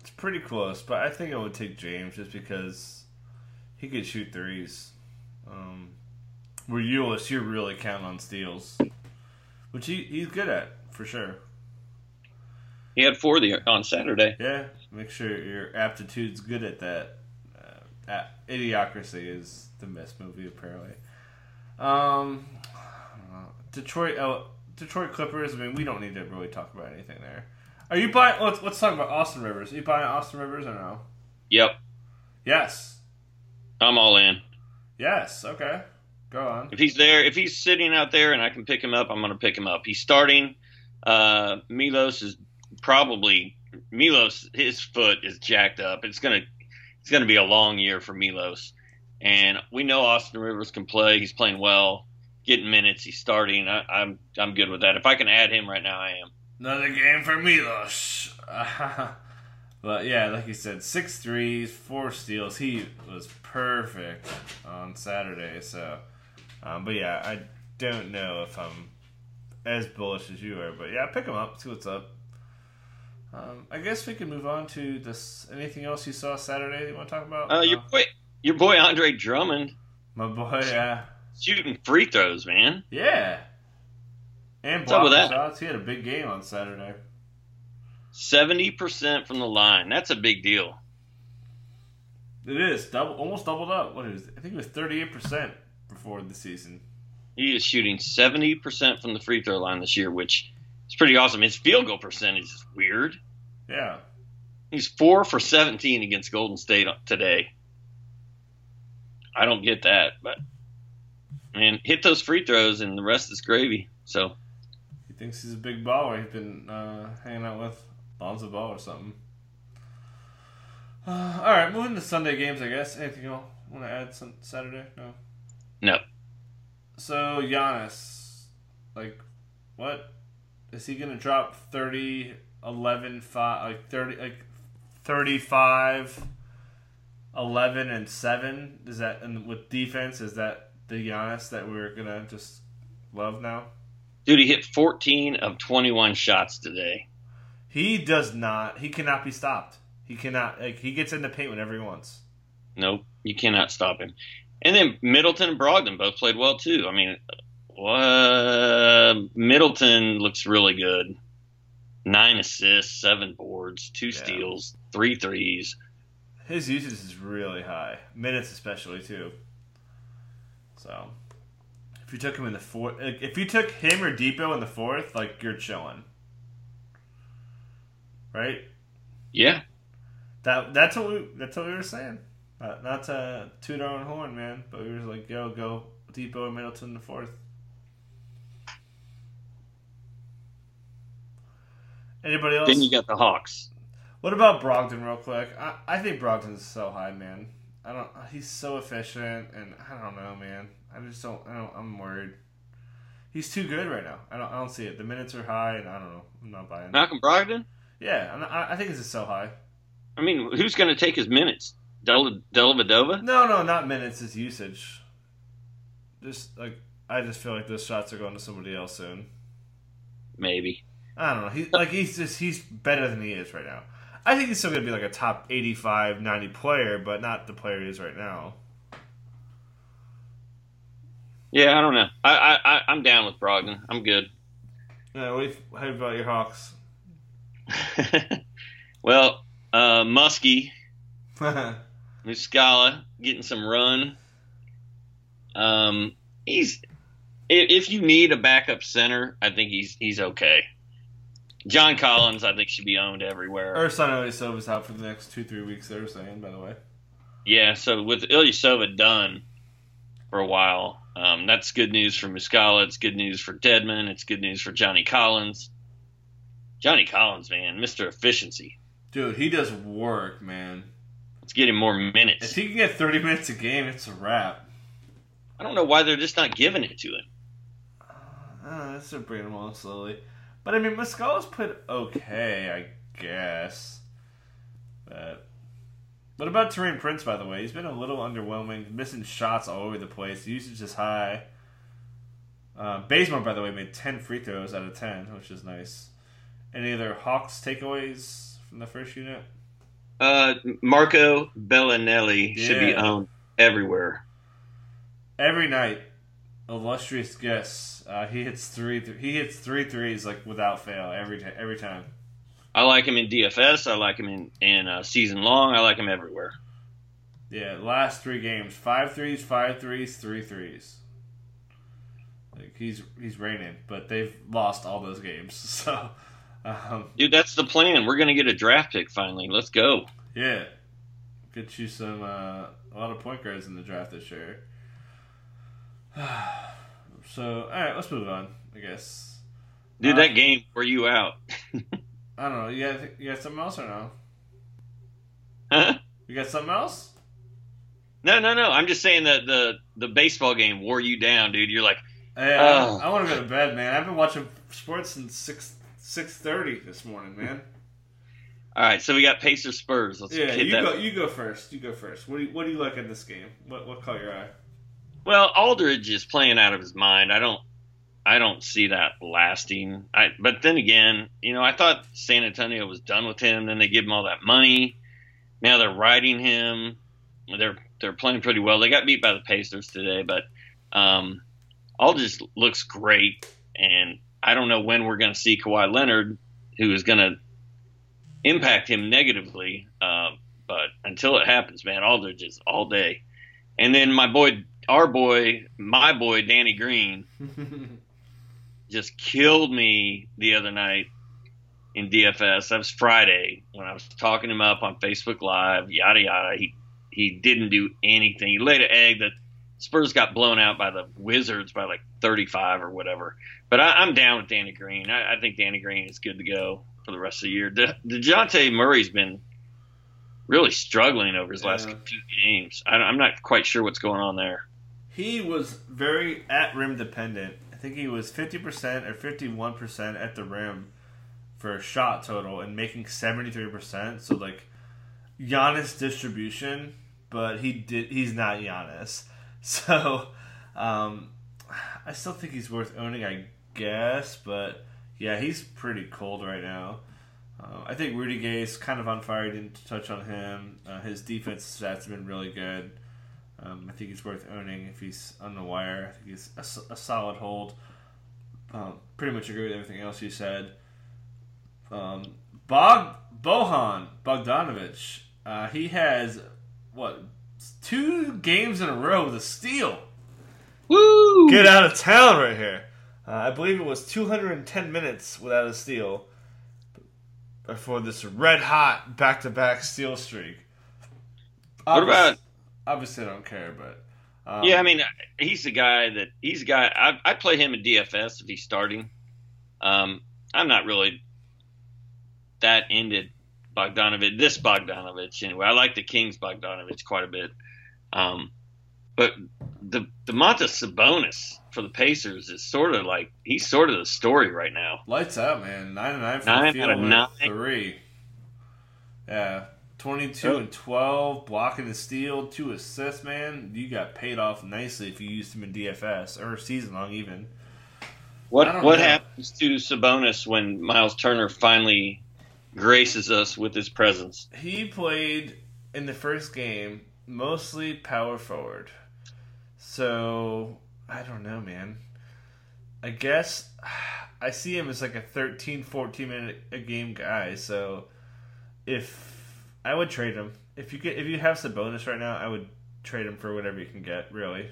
It's pretty close, but I think I would take James just because he could shoot threes. Um, where Ulis, you're really counting on steals, which he, he's good at for sure. He had four the on Saturday. Yeah, make sure your aptitude's good at that. Uh, Idiocracy is the best movie apparently. Um, Detroit, oh, Detroit Clippers. I mean, we don't need to really talk about anything there. Are you buying? Let's let's talk about Austin Rivers. Are you buying Austin Rivers or no? Yep, Yes. I'm all in. Yes. Okay. Go on. If he's there, if he's sitting out there and I can pick him up, I'm going to pick him up. He's starting. Uh, Milos is probably Milos. His foot is jacked up. It's gonna it's gonna be a long year for Milos, and we know Austin Rivers can play. He's playing well, getting minutes. He's starting. I, I'm I'm good with that. If I can add him right now, I am. Another game for Milos. but yeah, like you said, six threes, four steals. He was perfect on Saturday. So, um, but yeah, I don't know if I'm as bullish as you are. But yeah, pick him up. See what's up. Um, I guess we can move on to this. Anything else you saw Saturday that you want to talk about? Uh, your boy, your boy Andre Drummond my boy. Yeah, shooting free throws, man. yeah. And blocking that? shots. He had a big game on Saturday. Seventy percent from the line. That's a big deal. It is double, almost doubled up. What is? It? I think it was thirty eight percent before the season. He is shooting 70% from the free throw line this year, which is pretty awesome. His field goal percentage is weird. Yeah, He's 4 for 17 against Golden State today. I don't get that, but man, hit those free throws and the rest is gravy. So, he thinks he's a big baller. He's been uh, hanging out with Lonzo Ball or something. Uh, all right, moving to Sunday games. I guess. Anything you want to add? Some Saturday? No. no. So Giannis, like, what is he gonna drop 30, 11, 5, like thirty, like 35, 11, and seven? Is that and with defense? Is that the Giannis that we're gonna just love now? Dude, he hit 14 of 21 shots today. He does not. He cannot be stopped. He cannot. Like he gets in the paint whenever he wants. Nope, you cannot stop him. And then Middleton and Brogdon both played well too. I mean, uh, Middleton looks really good. Nine assists, seven boards, two Yeah. steals, three threes. His usage is really high, minutes especially too. So, if you took him in the fourth, if you took him or Dipo in the fourth, like you're chilling, right? Yeah, That that's what we that's what we were saying. Uh, not to toot our own horn, man, but we were like, yo, go Dipo and Middleton in the fourth. Anybody else? then you got the Hawks. What about Brogdon, real quick? I, I think Brogdon's so high, man. I don't. He's so efficient, and I don't know, man. I just don't. I don't. I'm worried. He's too good right now. I don't. I don't see it. The minutes are high, and I don't know. I'm not buying. Malcolm Brogdon. Yeah, I, I think it's just so high. I mean, who's going to take his minutes? Del Dellavedova? No, no, not minutes. It's usage. Just like I just feel like those shots are going to somebody else soon. Maybe. I don't know. He like he's just he's better than he is right now. I think he's still gonna be like a top 85, 90 player, but not the player he is right now. Yeah, I don't know. I, I, I'm down with Brogdon. I'm good. Yeah, what do you, how about your Hawks? well, uh, Muskie, Muscala getting some run. Um, he's if, if you need a backup center, I think he's he's okay. John Collins, I think, should be owned everywhere. Ersan Ilyasova's out for the next two, three weeks. They were saying, by the way. Yeah, so with Ilyasova done for a while, um, that's good news for Muscala. It's good news for Dedmon. It's good news for Johnny Collins. Johnny Collins, man, Mr. Efficiency. Dude, he does work, man. Let's get him more minutes. If he can get 30 minutes a game, it's a wrap. I don't know why they're just not giving it to him. Uh, that's to bring him on slowly. But I mean, Muscala's played okay, I guess. But what about Tariq Prince? By the way, he's been a little underwhelming, missing shots all over the place. Usage is high. Uh, Bazemore, by the way, made ten free throws out of ten, which is nice. Any other Hawks takeaways from the first unit? Uh, Marco Belinelli should be Yeah. owned everywhere. Every night, illustrious guest, uh, he hits three. Th- he hits three threes like without fail every t- every time. I like him in DFS. I like him in in uh, season long. I like him everywhere. Yeah, last three games, five threes, five threes, three threes. Like he's he's reigning, but they've lost all those games. So, um, dude, that's the plan. We're gonna get a draft pick finally. Let's go. Yeah, get you some uh, a lot of point guards in the draft this year. so, all right, let's move on. I guess. Dude, Uh, that game, were you out? I don't know. You got you got something else or no? huh? You got something else? No, no, no. I'm just saying that the the baseball game wore you down, dude. You're like, Hey, Oh. I, I want to go to bed, man. I've been watching sports since six six thirty this morning, man. all right, so we got Pacers Spurs. Let's Yeah, you that. go. You go first. You go first. What do you What do you like in this game? What What caught your eye? Well, Aldridge is playing out of his mind. I don't, I don't see that lasting. I, but then again, you know, I thought San Antonio was done with him. Then they give him all that money. Now they're riding him. They're they're playing pretty well. They got beat by the Pacers today, but um, Aldridge looks great. And I don't know when we're going to see Kawhi Leonard, who is going to impact him negatively. Uh, but until it happens, man, Aldridge is all day. And then my boy, our boy, my boy, Danny Green, just killed me the other night in DFS. That was Friday when I was talking him up on Facebook Live, yada yada. He he didn't do anything. He laid an egg that Spurs got blown out by the Wizards by like 35 or whatever. But I, I'm down with Danny Green. I, I think Danny Green is good to go for the rest of the year. De, Dejounte Murray's been really struggling over his last few games. I, I'm not quite sure what's going on there. He was very at rim dependent. I think he was fifty percent or fifty one percent at the rim for a shot total, and making seventy three percent. So like Giannis distribution, but he did. He's not Giannis. So um, I still think he's worth owning, I guess. But yeah, he's pretty cold right now. Uh, I think Rudy Gay's kind of on fire. Didn't touch on him. Uh, his defense stats have been really good. Um, I think he's worth owning if he's on the wire. I think he's a solid hold. Um, pretty much agree with everything else you said. Um, Bog Bojan Bogdanovich. Uh, he has what two games in a row with a steal. Woo! Get out of town right here. Uh, I believe it was 210 minutes without a steal before this red hot back to back steal streak. What about- Obviously, I don't care, but um, Yeah, I mean, he's the guy that he's the guy. I I play him in DFS if he's starting. Um, I'm not really that into Bogdanovich. This Bogdanovich, anyway. I like the Kings Bogdanovich quite a bit. Um, but the the Montes Sabonis for the Pacers is sort of like he's sort of the story right now. lights out, man. Nine and nine for nine the field out of nine. three. Yeah, 22 and 12, blocking the steal, two assists, man. You got paid off nicely if you used him in DFS or season long even. What what know. happens to Sabonis when Miles Turner finally graces us with his presence? He played in the first game mostly power forward. So, I don't know, man. I guess I see him as like a 13, 14 minute a game guy. So, if I would trade him, if you get if you have Sabonis right now, I would trade him for whatever you can get. Really,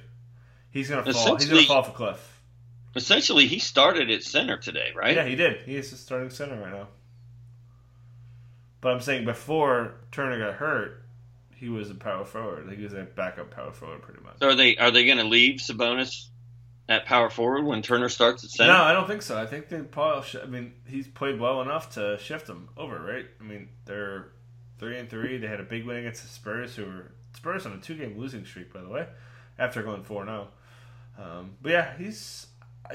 he's gonna fall. He's gonna fall off a cliff. Essentially, he started at center today, right? Yeah, he did. He is the starting center right now. But I'm saying before Turner got hurt, he was a power forward. Like he was a backup power forward, pretty much. So are they are they going to leave Sabonis at power forward when Turner starts at center? No, I don't think so. I think they Paul. I mean, he's played well enough to shift him over, right? I mean, they're three and three. They had a big win against the Spurs, who were Spurs on a two-game losing streak, by the way, after going four zero. Um, but yeah, he's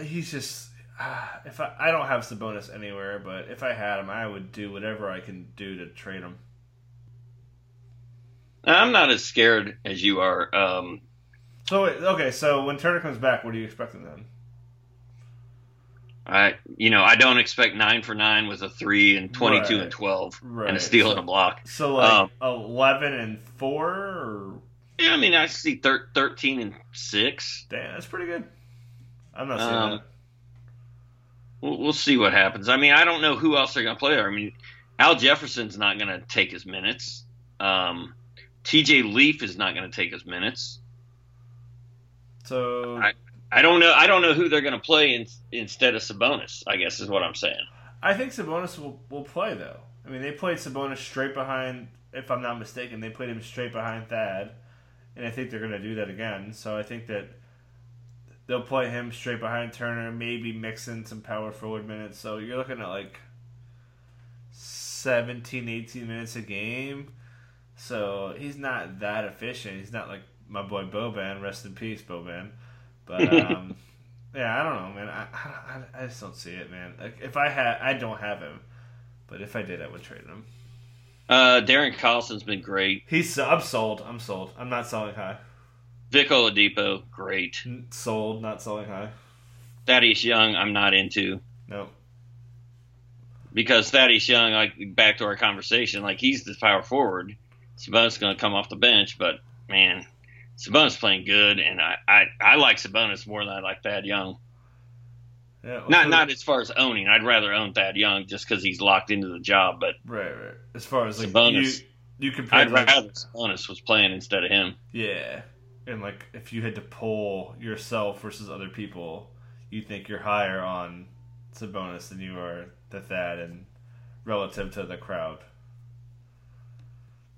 he's just. ah, if I, I don't have Sabonis anywhere, but if I had him, I would do whatever I can do to trade him. I'm not as scared as you are. Um, So wait, okay, so when Turner comes back, what are you expecting then? I you know I don't expect nine for nine with a three and twenty two Right. and twelve Right. and a steal and a block. So like Um, eleven and four, or Yeah, I mean I see thir- thirteen and six. damn, that's pretty good. I'm not saying Um, that. We'll, we'll see what happens. I mean I don't know who else they're going to play. I mean Al Jefferson's not going to take his minutes. Um, TJ Leaf is not going to take his minutes. So I, I don't know. I don't know who they're going to play in, instead of Sabonis. I guess is what I'm saying. I think Sabonis will, will play though. I mean, they played Sabonis straight behind. If I'm not mistaken, they played him straight behind Thad, and I think they're going to do that again. So I think that they'll play him straight behind Turner, maybe mix in some power forward minutes. So you're looking at like 17, 18 minutes a game. So he's not that efficient. He's not like my boy Boban. Rest in peace, Boban. But um, yeah, I don't know, man. I, I, I just don't see it, man. Like if I had, I don't have him, but if I did, I would trade him. Uh, Darren Collison's been great. He's. I'm sold. I'm sold. I'm not selling high. Vic Oladipo, great. Sold. Not selling high. Thaddeus Young, I'm not into. No. Because Thaddeus Young, like back to our conversation, like he's the power forward. Sabonis going to come off the bench, but man, Sabonis playing good, and I, I, I like Sabonis more than I like Thad Young. Yeah, well, Not so- not as far as owning. I'd rather own Thad Young just because he's locked into the job. But Right, right. As far as like Sabonis. you, you compare I'd like, rather Sabonis was playing instead of him. yeah, and like if you had to pull yourself versus other people, you think you're higher on Sabonis than you are the Thad, and relative to the crowd.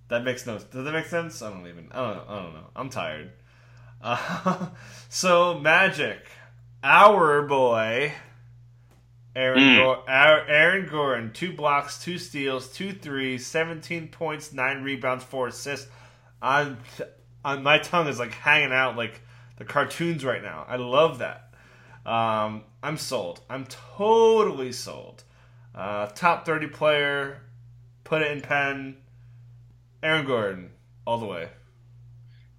That makes no. Does that make sense? I don't even. I don't. I don't know. I'm tired. Uh, so Magic, our boy, Aaron, Mm. Gor- Aaron Gordon, two blocks, two steals, two threes, 17 points, nine rebounds, four assists. On, on my tongue is like hanging out like the cartoons right now. I love that. Um, I'm sold. I'm totally sold. Uh, top 30 player, put it in pen. Aaron Gordon, all the way.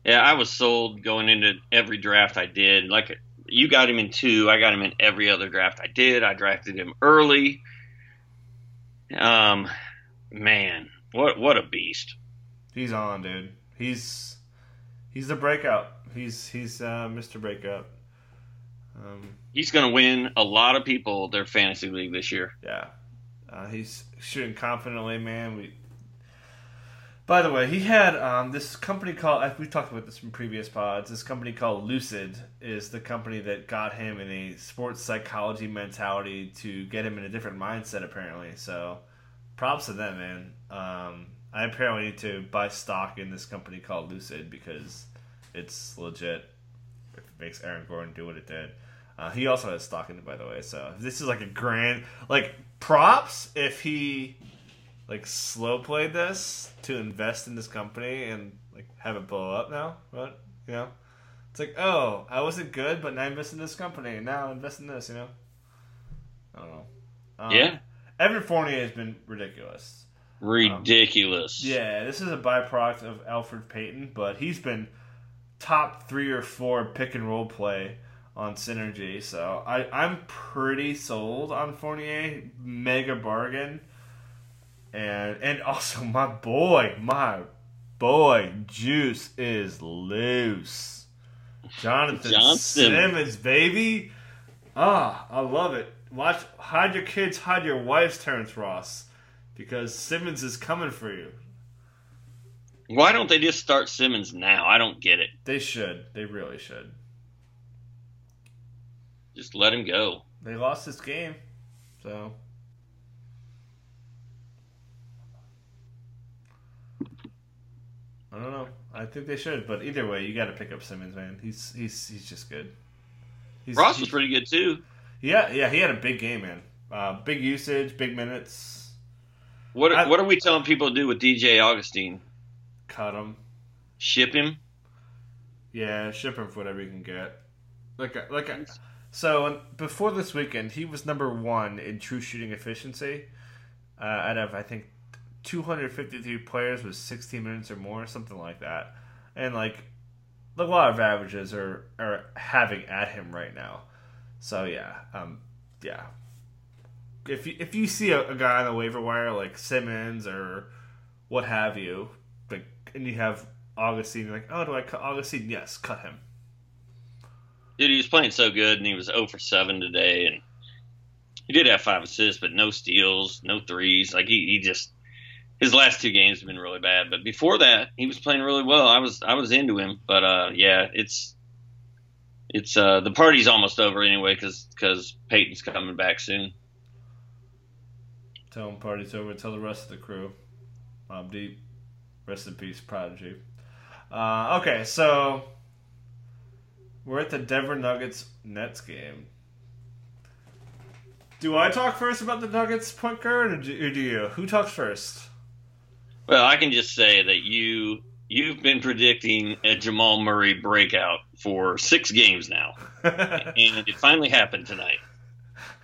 Yeah, I was sold going into every draft I did. Like you got him in two, I got him in every other draft I did. I drafted him early. Um, man, what what a beast! He's on, dude. He's he's the breakout. He's he's uh, Mr. Breakout. Um, He's going to win a lot of people their fantasy league this year. yeah, uh, he's shooting confidently, man. We. By the way, he had um, this company called. We talked about this in previous pods. This company called Lucid is the company that got him in a sports psychology mentality to get him in a different mindset. Apparently, so props to them, man. Um, I apparently need to buy stock in this company called Lucid because it's legit. It makes Aaron Gordon do what it did. Uh, he also has stock in it, by the way. So this is like a grand, like props if he like slow played this to invest in this company and like have it blow up now. But you know, it's like oh, I wasn't good, but now I invest in this company, now I invest in this. You know, I don't know. Um, Yeah. Evan Fournier has been ridiculous. Ridiculous. Yeah, this is a byproduct of Elfrid Payton, but he's been top three or four pick and roll play on Synergy. So I, I'm pretty sold on Fournier. Mega bargain. And and also my boy, my boy, Juice is loose. Jonathan John Simmons, baby. Ah, I love it. Watch hide your kids, hide your wife's Terrence Ross. Because Simmons is coming for you. Why don't they just start Simmons now? I don't get it. They should. They really should. Just let him go. They lost this game. So I don't know. I think they should, but either way, you got to pick up Simmons, man. He's he's he's just good. He's, Ross he's- was pretty good too. Yeah, yeah, he had a big game, man. Uh, big usage, big minutes. What I- what are we telling people to do with DJ Augustin? Cut him. Ship him? Yeah, ship him for whatever you can get. Like, a- like, a, so before this weekend, he was number one in true shooting efficiency. Uh, out of I think 253 players with 16 minutes or more, something like that. And like, a lot of averages are are having at him right now. So yeah, um, yeah. If you if you see a, a guy on the waiver wire like Simmons or what have you, like, and you have Augustin, you're like, oh, do I cut Augustin? Yes, cut him. Dude, he was playing so good, and he was 0 for 7 today, and he did have five assists, but no steals, no threes. Like he, he just his last two games have been really bad, but before that, he was playing really well. I was I was into him, but uh, yeah, it's it's uh, the party's almost over anyway because because Payton's coming back soon. Tell him party's over. Tell the rest of the crew. Mobb Deep. Rest in peace, Prodigy. Uh, okay, so we're at the Denver Nuggets Nets game. Do I talk first about the Nuggets point guard, or do, or do you? Who talks first? Well, I can just say that you you've been predicting a Jamal Murray breakout for six games now, and it finally happened tonight.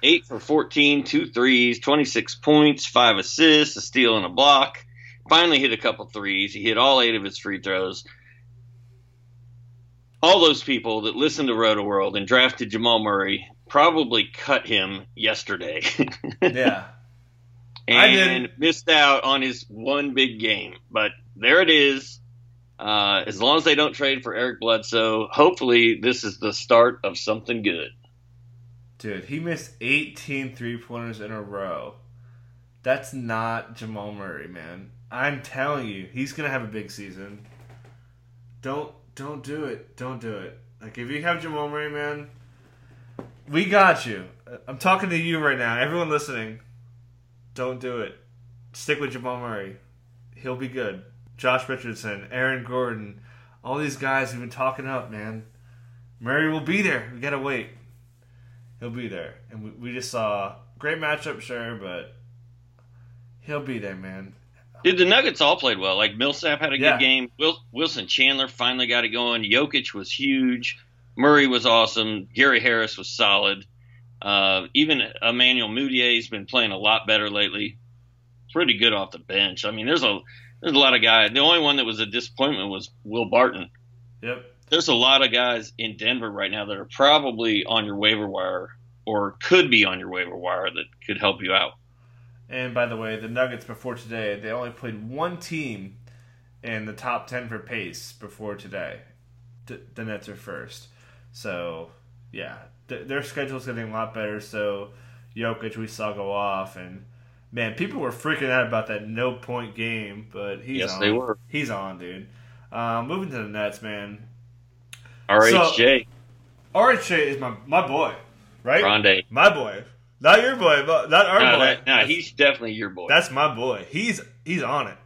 Eight for 14, two threes, 26 points, five assists, a steal, and a block. Finally hit a couple threes. He hit all eight of his free throws. All those people that listened to Roto World and drafted Jamal Murray probably cut him yesterday. yeah. And missed out on his one big game. But there it is. Uh, as long as they don't trade for Eric Bledsoe, hopefully this is the start of something good. Dude, he missed 18 three pointers in a row. That's not Jamal Murray, man. I'm telling you, he's gonna have a big season. Don't don't do it. Don't do it. Like if you have Jamal Murray, man, we got you. I'm talking to you right now. Everyone listening, don't do it. Stick with Jamal Murray. He'll be good. Josh Richardson, Aaron Gordon, all these guys we've been talking up, man. Murray will be there. We gotta wait. He'll be there, and we, we just saw great matchup, sure, but he'll be there, man. Dude, the Nuggets all played well. Like Millsap had a Yeah. good game. Wilson Chandler finally got it going. Jokic was huge. Murray was awesome. Gary Harris was solid. Uh, even Emmanuel Mudiay's been playing a lot better lately. Pretty good off the bench. I mean, there's a there's a lot of guys. The only one that was a disappointment was Will Barton. Yep. There's a lot of guys in Denver right now that are probably on your waiver wire or could be on your waiver wire that could help you out. And by the way, the Nuggets before today, they only played one team in the top 10 for pace before today. D- the Nets are first. So, yeah, th- their schedule's getting a lot better. So, Jokic, we saw go off. And, man, people were freaking out about that no point game, but he's Yes, on. they were. He's on, dude. Um, moving to the Nets, man. RHJ, RHJ is my, my boy, right? Rondae. My boy. Not your boy, but not our No, boy. that, no, That's- he's definitely your boy. That's my boy. He's he's on it,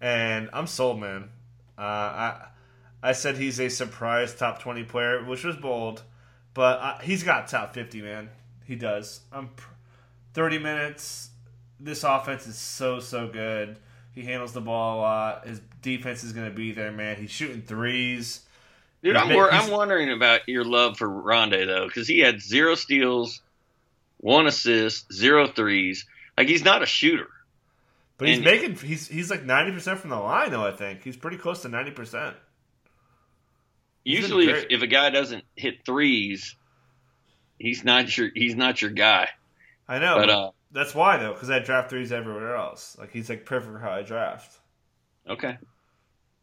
and I'm sold, man. Uh, I I said he's a surprise top twenty player, which was bold, but uh, he's got top fifty, man. He does. I'm pr- thirty minutes. This offense is so so good. He handles the ball a lot. His defense is going to be there, man. He's shooting threes. Dude, I'm, wor- I'm wondering about your love for Rondae though, because he had zero steals, one assist, zero threes. Like he's not a shooter. But he's making he's he's like ninety percent from the line, though. I think he's pretty close to ninety percent. Usually, if, if a guy doesn't hit threes, he's not your he's not your guy. I know, But uh, That's why though, because I draft threes everywhere else. Like he's like perfect for how I draft. okay.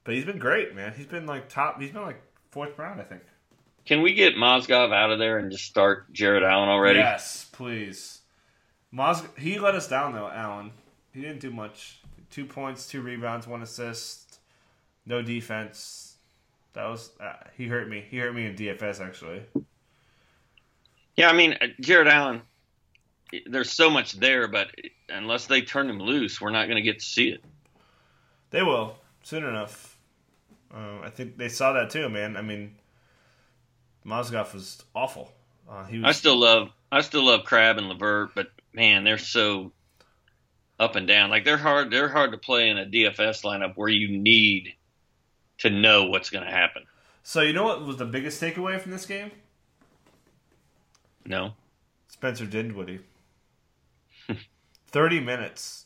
But he's been great, man. He's been like top. He's been like fourth round, I think. Can we get Mozgov out of there and just start Jarrett Allen already? Yes, please. Mos he let us down though, Allen. He didn't do much. Two points, two rebounds, one assist. No defense. That was uh, he hurt me. He hurt me in DFS actually. Yeah, I mean uh, Jarrett Allen. There's so much there, but unless they turn him loose, we're not going to get to see it. They will soon enough. Uh, I think they saw that too, man. I mean, Mozgov was awful. Uh, he was I still love I still love Crabbe and LeVert, but man, they're so up and down. Like they're hard they're hard to play in a DFS lineup where you need to know what's going to happen. So you know what was the biggest takeaway from this game? No, Spencer Dinwiddie. Thirty minutes,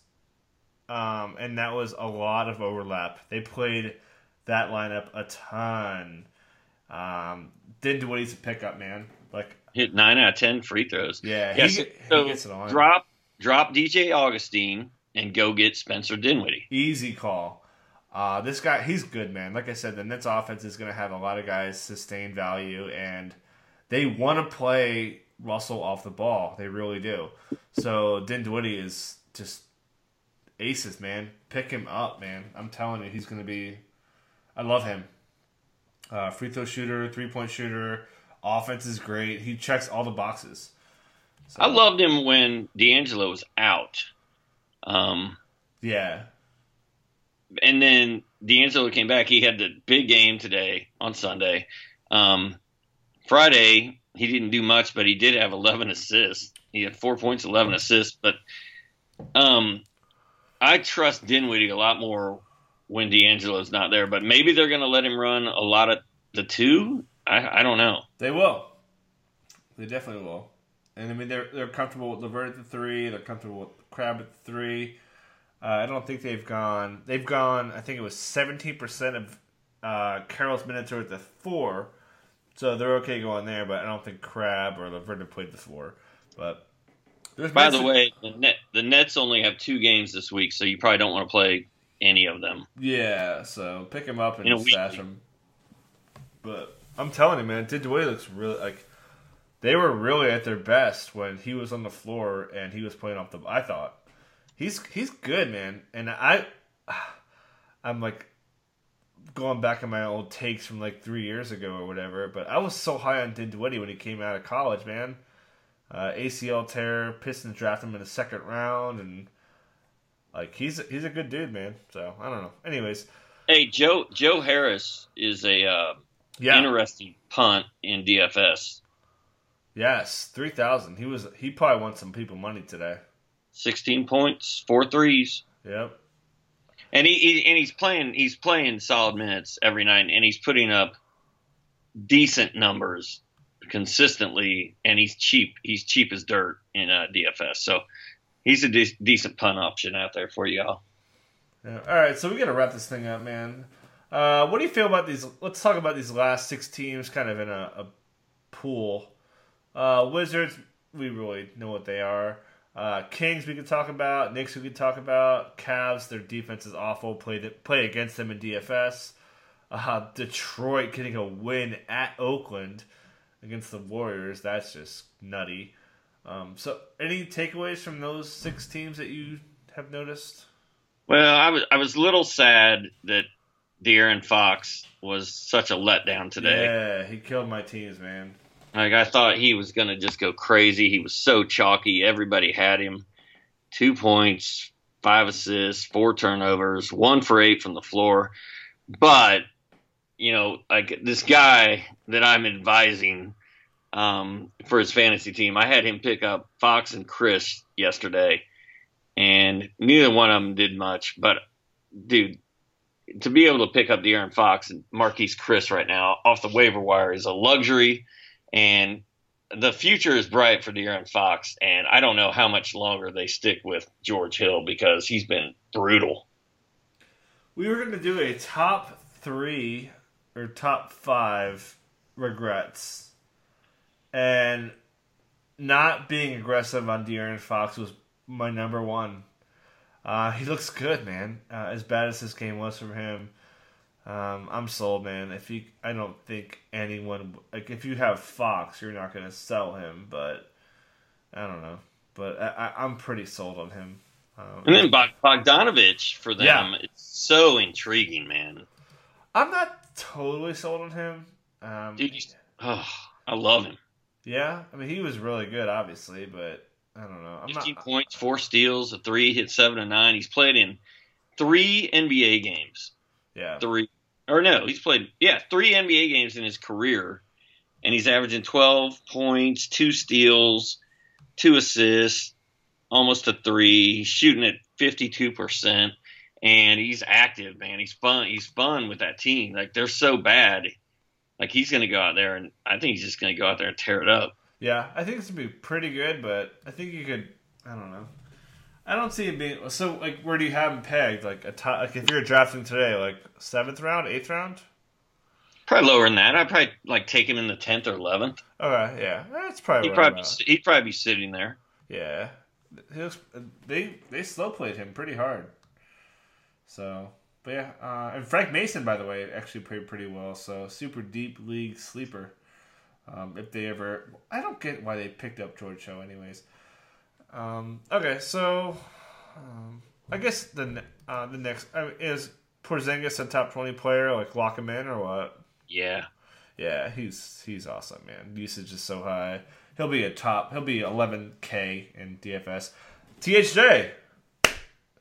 um, and that was a lot of overlap. They played that lineup a ton. Um, Dinwiddie's a pickup man. Like, hit nine out of ten free throws. yeah, he, so, he so gets it on. drop drop DJ Augustin and go get Spencer Dinwiddie. Easy call. Uh, this guy, he's good, man. Like I said, the Nets offense is going to have a lot of guys sustain value, and they want to play Russell off the ball. They really do. So Dinwiddie is just aces, man. Pick him up, man. I'm telling you, he's going to be. I love him. Uh, free throw shooter, three point shooter, offense is great. He checks all the boxes. So, I loved him when D'Angelo was out. Um, yeah. And then D'Angelo came back. He had the big game today on Sunday. Um, Friday, he didn't do much, but he did have 11 assists. He had four points, 11 assists. But um, I trust Dinwiddie a lot more when D'Angelo's not there. But maybe they're going to let him run a lot of the two. I, I don't know. They will. They definitely will. And I mean, they're they're comfortable with LeVert at the three. They're comfortable with Crabbe at the three. Uh, I don't think they've gone. They've gone. I think it was seventeen percent of uh, Carroll's minutes are at the four, so they're okay going there. But I don't think Crabbe or LeVert have played the four. But by the way, the, Net, the Nets only have two games this week, so you probably don't want to play any of them. Yeah, so pick them up and stash them. But I'm telling you, man, Dinwiddie looks really like they were really at their best when he was on the floor and he was playing off the. I thought he's he's good, man, and I I'm like going back in my old takes from like three years ago or whatever. But I was so high on Dinwiddie when he came out of college, man. Uh, ACL tear, Pistons draft him in the second round, and like he's he's a good dude, man. So I don't know. Anyways, hey Joe Joe Harris is a uh, yeah. interesting punt in DFS. Yes, three thousand. He was he probably won some people money today. Sixteen points, four threes. Yep. And he, he, and he's playing he's playing solid minutes every night, and he's putting up decent numbers consistently, and he's cheap. He's cheap as dirt in uh, DFS, so he's a de- decent punt option out there for y'all. Yeah. All right, so we got to wrap this thing up, man. Uh, what do you feel about these? Let's talk about these last six teams, kind of in a, a pool. Uh, Wizards, we really know what they are. Uh, Kings, we could talk about. Knicks, we could talk about. Cavs, their defense is awful. Played play against them in DFS. Uh, Detroit getting a win at Oakland against the Warriors. That's just nutty. Um, so, any takeaways from those six teams that you have noticed? Well, I was I was a little sad that De'Aaron Fox was such a letdown today. Yeah, he killed my teams, man. Like I thought he was to just go crazy. He was so chalky. Everybody had him. Two points, five assists, four turnovers, one for eight from the floor. But you know, like this guy that I'm advising um, for his fantasy team, I had him pick up Fox and Chriss yesterday, and neither one of them did much. But dude, to be able to pick up De'Aaron Fox and Marquese Chriss right now off the waiver wire is a luxury and the future is bright for De'Aaron Fox, and I don't know how much longer they stick with George Hill because he's been brutal. We were going to do a top three or top five regrets, and not being aggressive on De'Aaron Fox was my number one. Uh, he looks good, man. Uh, as bad as this game was from him, um, I'm sold, man. If you, I don't think anyone like if you have Fox, you're not gonna sell him, but I don't know. But I, am pretty sold on him. Um, and then Bogdanovich for them, yeah. it's so intriguing, man. I'm not totally sold on him. Um, Dude, oh, I love him. Yeah, I mean he was really good, obviously, but I don't know. I'm 15 not, points, four steals, a three, hit seven and nine. He's played in three NBA games. Yeah, three or no, he's played yeah three NBA games in his career, and he's averaging 12 points, two steals, two assists, almost a three. Shooting at 52 percent, and he's active, man. He's fun. He's fun with that team. Like they're so bad, like he's to go out there, and I think he's just to go out there and tear it up. Yeah, I think it's gonna be pretty good, but I think you could. I don't know. I don't see it being so. Like, where do you have him pegged? Like a top, like if you're drafting today, like seventh round, eighth round. Probably lower than that. I'd probably like take him in the tenth or eleventh. Okay, yeah, that's probably. He'd probably be, he'd probably be sitting there. Yeah, was, they they slow played him pretty hard. So, but yeah, uh, and Frank Mason, by the way, actually played pretty well. So super deep league sleeper. Um, if they ever, I don't get why they picked up George Hill, anyways. Um, okay, so um, I guess the uh, the next I mean, is Porzingis a top twenty player? Like lock him in or what? Yeah. Yeah, he's he's awesome, man. Usage is so high. He'll be a top. He'll be 11k in DFS. THJ,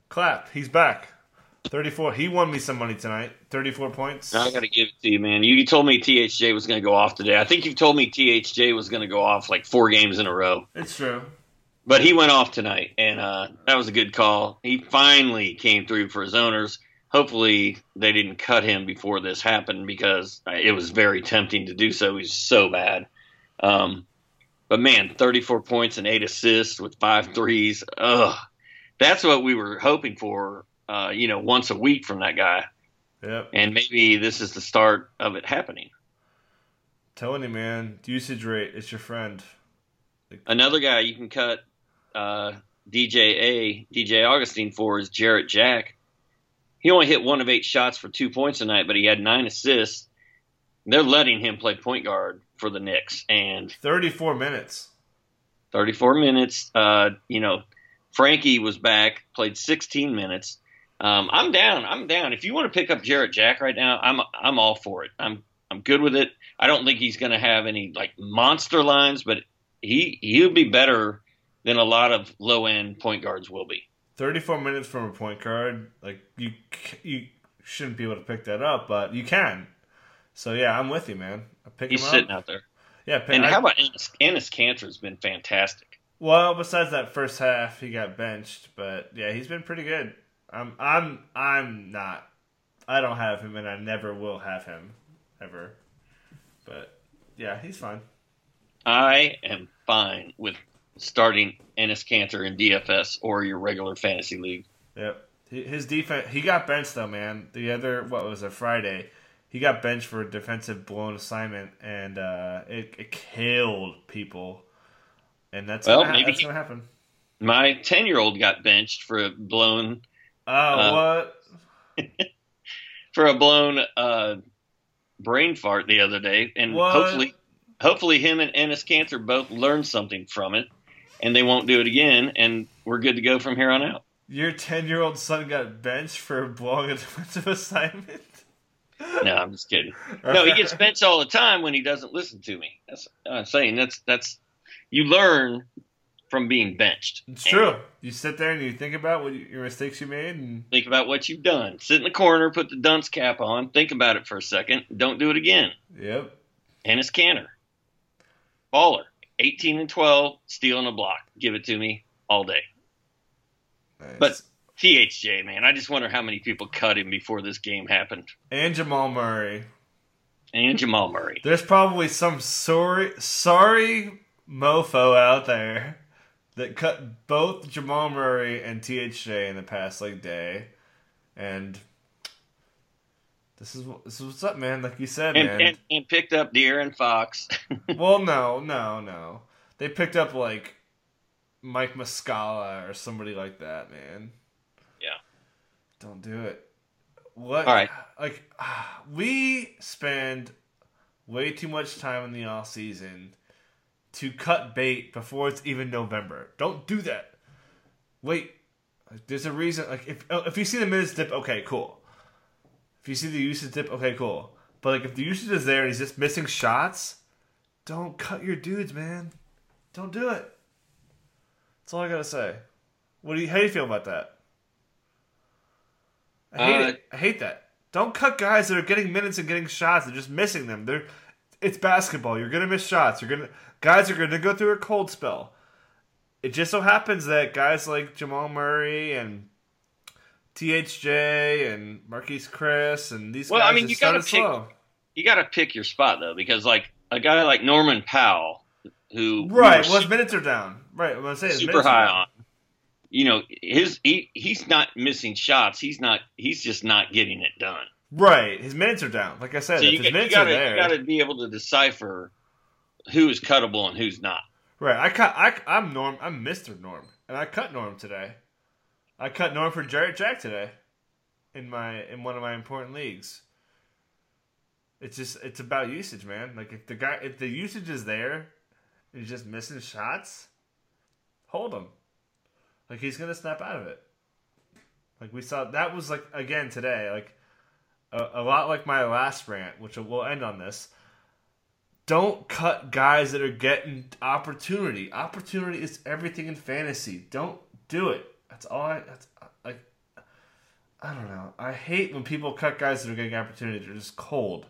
clap. He's back. 34. He won me some money tonight. 34 points. I got to give it to you, man. You told me THJ was going to go off today. I think you've told me THJ was going to go off like four games in a row. It's true. But he went off tonight, and uh, that was a good call. He finally came through for his owners. Hopefully, they didn't cut him before this happened because it was very tempting to do so. He's so bad. Um, but man, 34 points and eight assists with five threes. Ugh. That's what we were hoping for, uh, you know, once a week from that guy. Yep. And maybe this is the start of it happening. Telling you, man, usage rate is your friend. Another guy you can cut uh, DJ A, DJ Augustin for is Jarrett Jack. He only hit one of eight shots for two points tonight, but he had nine assists. They're letting him play point guard for the Knicks, and 34 minutes. 34 minutes. Uh, you know, Frankie was back, played 16 minutes. Um, I'm down. I'm down. If you want to pick up Jarrett Jack right now, I'm I'm all for it. I'm I'm good with it. I don't think he's going to have any like monster lines, but he he'll be better than a lot of low end point guards will be. 34 minutes from a point guard, like you you shouldn't be able to pick that up, but you can. So yeah, I'm with you, man. I pick He's him sitting up. out there. Yeah, pick, And I- how about Enes, Enes Kanter has been fantastic. Well, besides that first half, he got benched, but yeah, he's been pretty good. I'm I'm I'm not. I don't have him, and I never will have him ever. But yeah, he's fine. I am fine with starting Enes Kanter in DFS or your regular fantasy league. Yep. His defense. He got benched though, man. The other what was it Friday? He got benched for a defensive blown assignment, and uh, it, it killed people. And that's Well, maybe that's he- gonna happen. My 10 year old got benched for a blown Oh, Uh, what? for a blown uh, brain fart the other day, and What? hopefully, hopefully, him and Enes Kanter both learned something from it, and they won't do it again, and we're good to go from here on out. Your ten-year-old son got benched for blowing a defensive assignment. No, I'm just kidding. No, he gets benched all the time when he doesn't listen to me. That's I'm saying. That's that's you learn from being benched. It's true. You sit there and you think about what you, your mistakes you made, and Think about what you've done. Sit in the corner, put the dunce cap on, think about it for a second. Don't do it again. yep. And Enes Kanter, Baller. 18 and 12, stealing a block. Give it to me all day. Nice. But- THJ, man. I just wonder how many people cut him before this game happened. and Jamal Murray. And Jamal Murray. There's probably some sorry, sorry mofo out there that cut both Jamal Murray and THJ in the past like day, and this is this is what's up, man. Like you said, And, man. and, and picked up De'Aaron Fox. well, no, no, no. They picked up like Mike Muscala or somebody like that, man. Yeah. Don't do it. What? All right. Like we spend way too much time in the off season to cut bait before it's even November. Don't do that. Wait. There's a reason. Like if oh, if you see the minutes dip, okay, cool. If you see the usage dip, okay, cool. But like if the usage is there and he's just missing shots, don't cut your dudes, man. Don't do it. That's all I gotta say. What do you? How do you feel about that? I hate Uh, it. I hate that. Don't cut guys that are getting minutes and getting shots and just missing them. They're it's basketball. You're gonna miss shots. You're gonna guys are gonna go through a cold spell. It just so happens that guys like Jamal Murray and THJ and Marquese Chriss and these Well, guys Well, I mean, you gotta pick- slow. you got to pick your spot, though, because, like, a guy like Norman Powell, who Right. Well, his minutes are down. Right. I'm saying his super minutes high down. on. You know, his he, he's not missing shots. He's not. He's just not getting it done. Right. His minutes are down. Like I said, So if you, his got, you minutes gotta are there. you gotta be able to decipher who is cuttable and who's not. Right. I cut. I, I'm Norm. I'm Mister Norm, and I cut Norm today. I cut Norm for Jarrett Jack today, in my in one of my important leagues. It's just it's about usage, man. Like if the guy if the usage is there, he's just missing shots, hold him. Like he's gonna snap out of it. Like we saw that was like again today, like a, a lot like my last rant, which we'll end on this. Don't cut guys that are getting opportunity. Opportunity is everything in fantasy. Don't do it. That's all I. That's. I don't know. I hate when people cut guys that are getting opportunities. They're just cold.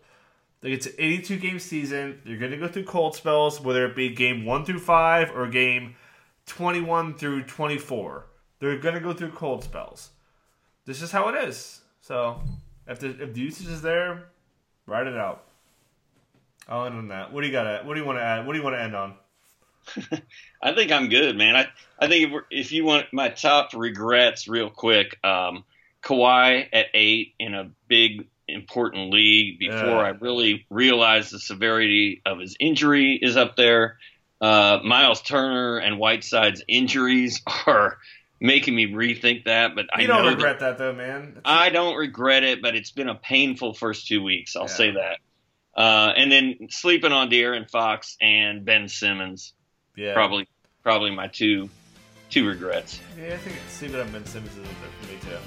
Like it's an 82 game season. You're going to go through cold spells, whether it be game one through five or game 21 through 24. They're going to go through cold spells. This is how it is. So if the if the usage is there, write it out. I'll end on that. What do you got? At, what do you want to add? What do you want to end on? I think I'm good, man. I I think if, if you want my top regrets, real quick, um, Kawhi at eight in a big important league before yeah. I really realized the severity of his injury is up there. Uh, Miles Turner and Whiteside's injuries are making me rethink that. But you I don't regret that, that, though, man. I don't regret it, but it's been a painful first two weeks. I'll yeah. say that. Uh, and then sleeping on De'Aaron Fox and Ben Simmons. Yeah. Probably, probably my two, two regrets. Yeah, I think sleeping on Ben Simmons is a bit for me too.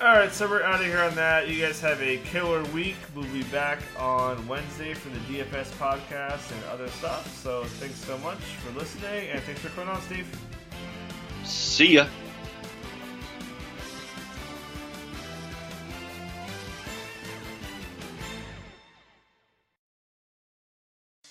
All right, so we're out of here on that. You guys have a killer week. We'll be back on Wednesday for the DFS podcast and other stuff. So thanks so much for listening, and thanks for coming on, Steve. See ya.